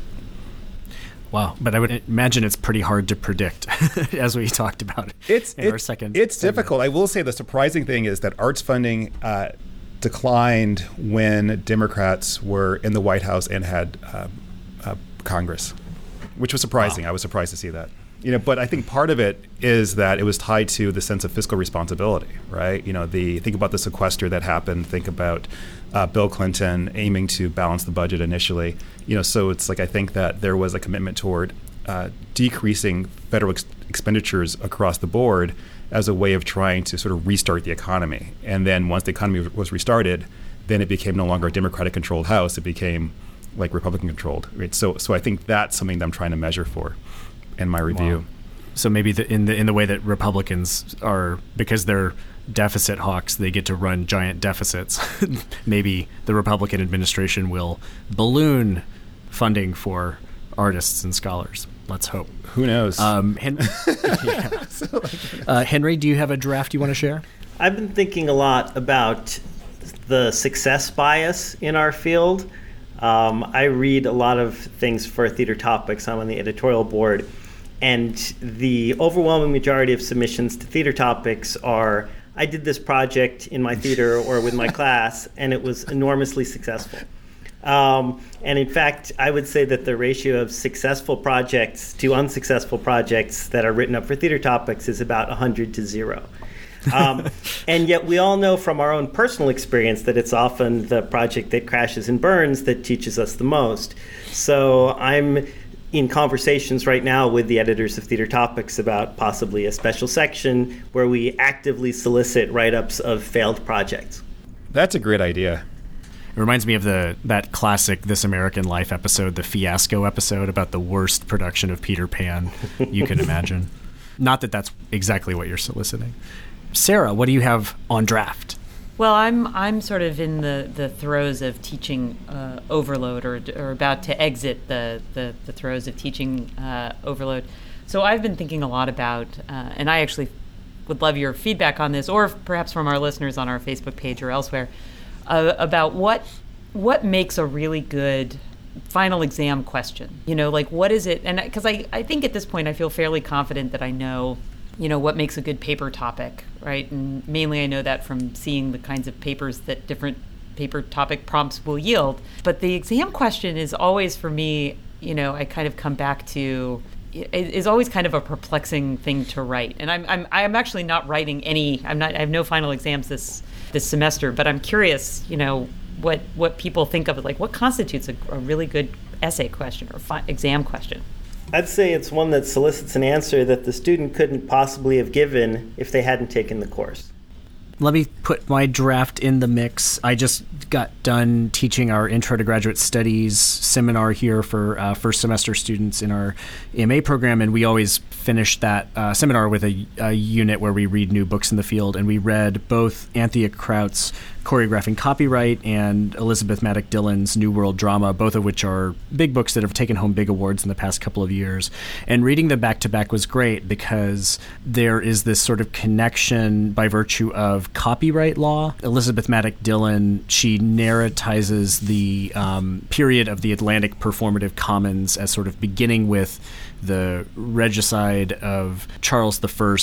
Wow, but I would imagine it's pretty hard to predict, as we talked about. It's in it's, our second. It's segment. difficult. I will say the surprising thing is that arts funding uh, declined when Democrats were in the White House and had uh, uh, Congress, which was surprising. Wow. I was surprised to see that. You know, but I think part of it is that it was tied to the sense of fiscal responsibility, right? You know, the think about the sequester that happened. Think about uh, Bill Clinton aiming to balance the budget initially. You know, so it's like I think that there was a commitment toward uh, decreasing federal ex- expenditures across the board as a way of trying to sort of restart the economy. And then once the economy was restarted, then it became no longer a Democratic controlled House. It became like Republican controlled. Right? So, so I think that's something that I'm trying to measure for in my review. Wow. So maybe the, in the in the way that Republicans are because they're deficit hawks, they get to run giant deficits. maybe the Republican administration will balloon funding for artists and scholars. Let's hope. Who knows? Um, Hen- yeah. uh, Henry, do you have a draft you want to share? I've been thinking a lot about the success bias in our field. Um, I read a lot of things for Theatre Topics. I'm on the editorial board. And the overwhelming majority of submissions to Theatre Topics are I did this project in my theater or with my class, and it was enormously successful. Um, and in fact, I would say that the ratio of successful projects to unsuccessful projects that are written up for theater topics is about 100 to 0. Um, and yet, we all know from our own personal experience that it's often the project that crashes and burns that teaches us the most. So, I'm in conversations right now with the editors of Theatre Topics about possibly a special section where we actively solicit write ups of failed projects. That's a great idea. It reminds me of the that classic This American Life episode, the fiasco episode about the worst production of Peter Pan you can imagine. Not that that's exactly what you're soliciting. Sarah, what do you have on draft? Well, I'm I'm sort of in the, the throes of teaching uh, overload, or, or about to exit the, the, the throes of teaching uh, overload. So I've been thinking a lot about, uh, and I actually would love your feedback on this, or perhaps from our listeners on our Facebook page or elsewhere, uh, about what what makes a really good final exam question. You know, like what is it? And because I I think at this point I feel fairly confident that I know you know what makes a good paper topic right and mainly i know that from seeing the kinds of papers that different paper topic prompts will yield but the exam question is always for me you know i kind of come back to is always kind of a perplexing thing to write and i'm i'm i'm actually not writing any i'm not i have no final exams this this semester but i'm curious you know what what people think of it like what constitutes a, a really good essay question or fi- exam question I'd say it's one that solicits an answer that the student couldn't possibly have given if they hadn't taken the course. Let me put my draft in the mix. I just got done teaching our Intro to Graduate Studies seminar here for uh, first semester students in our MA program, and we always finish that uh, seminar with a, a, unit where we read new books in the field. And we read both Anthea Kraut's Choreographing Copyright and Elizabeth Maddock Dillon's New World Drama, both of which are big books that have taken home big awards in the past couple of years. And reading them back to back was great because there is this sort of connection by virtue of copyright law. Elizabeth Maddock Dillon, she narratizes the um, period of the Atlantic Performative Commons as sort of beginning with the regicide of Charles I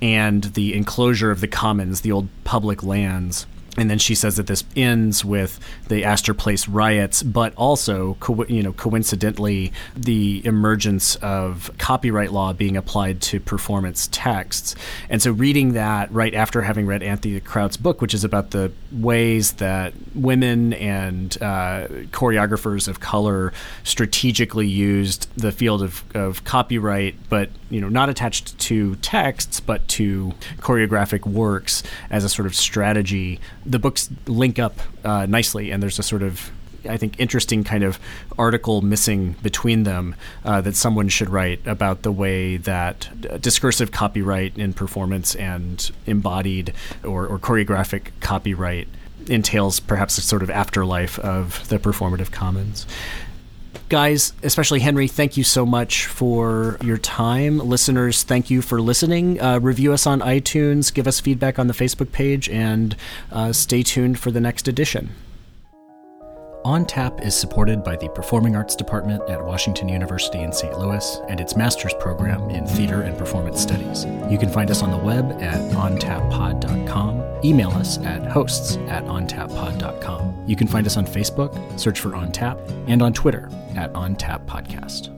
and the enclosure of the commons, the old public lands. And then she says that this ends with the Astor Place riots, but also, co- you know, coincidentally, the emergence of copyright law being applied to performance texts. And so, reading that right after having read Anthea Kraut's book, which is about the ways that women and uh, choreographers of color strategically used the field of, of copyright, but you know, not attached to texts, but to choreographic works as a sort of strategy the books link up uh, nicely, and there's a sort of I think interesting kind of article missing between them uh, that someone should write about the way that uh, discursive copyright in performance and embodied or, or choreographic copyright entails perhaps a sort of afterlife of the performative commons guys, especially Henry, thank you so much for your time. Listeners, thank you for listening. Uh, review us on iTunes, give us feedback on the Facebook page, and uh, stay tuned for the next edition. On Tap is supported by the Performing Arts Department at Washington University in St. Louis and its master's program in theater and performance studies. You can find us on the web at ontappod.com, email us at hosts at ontappod.com. You can find us on Facebook, search for On Tap, and on Twitter at On Tap Podcast.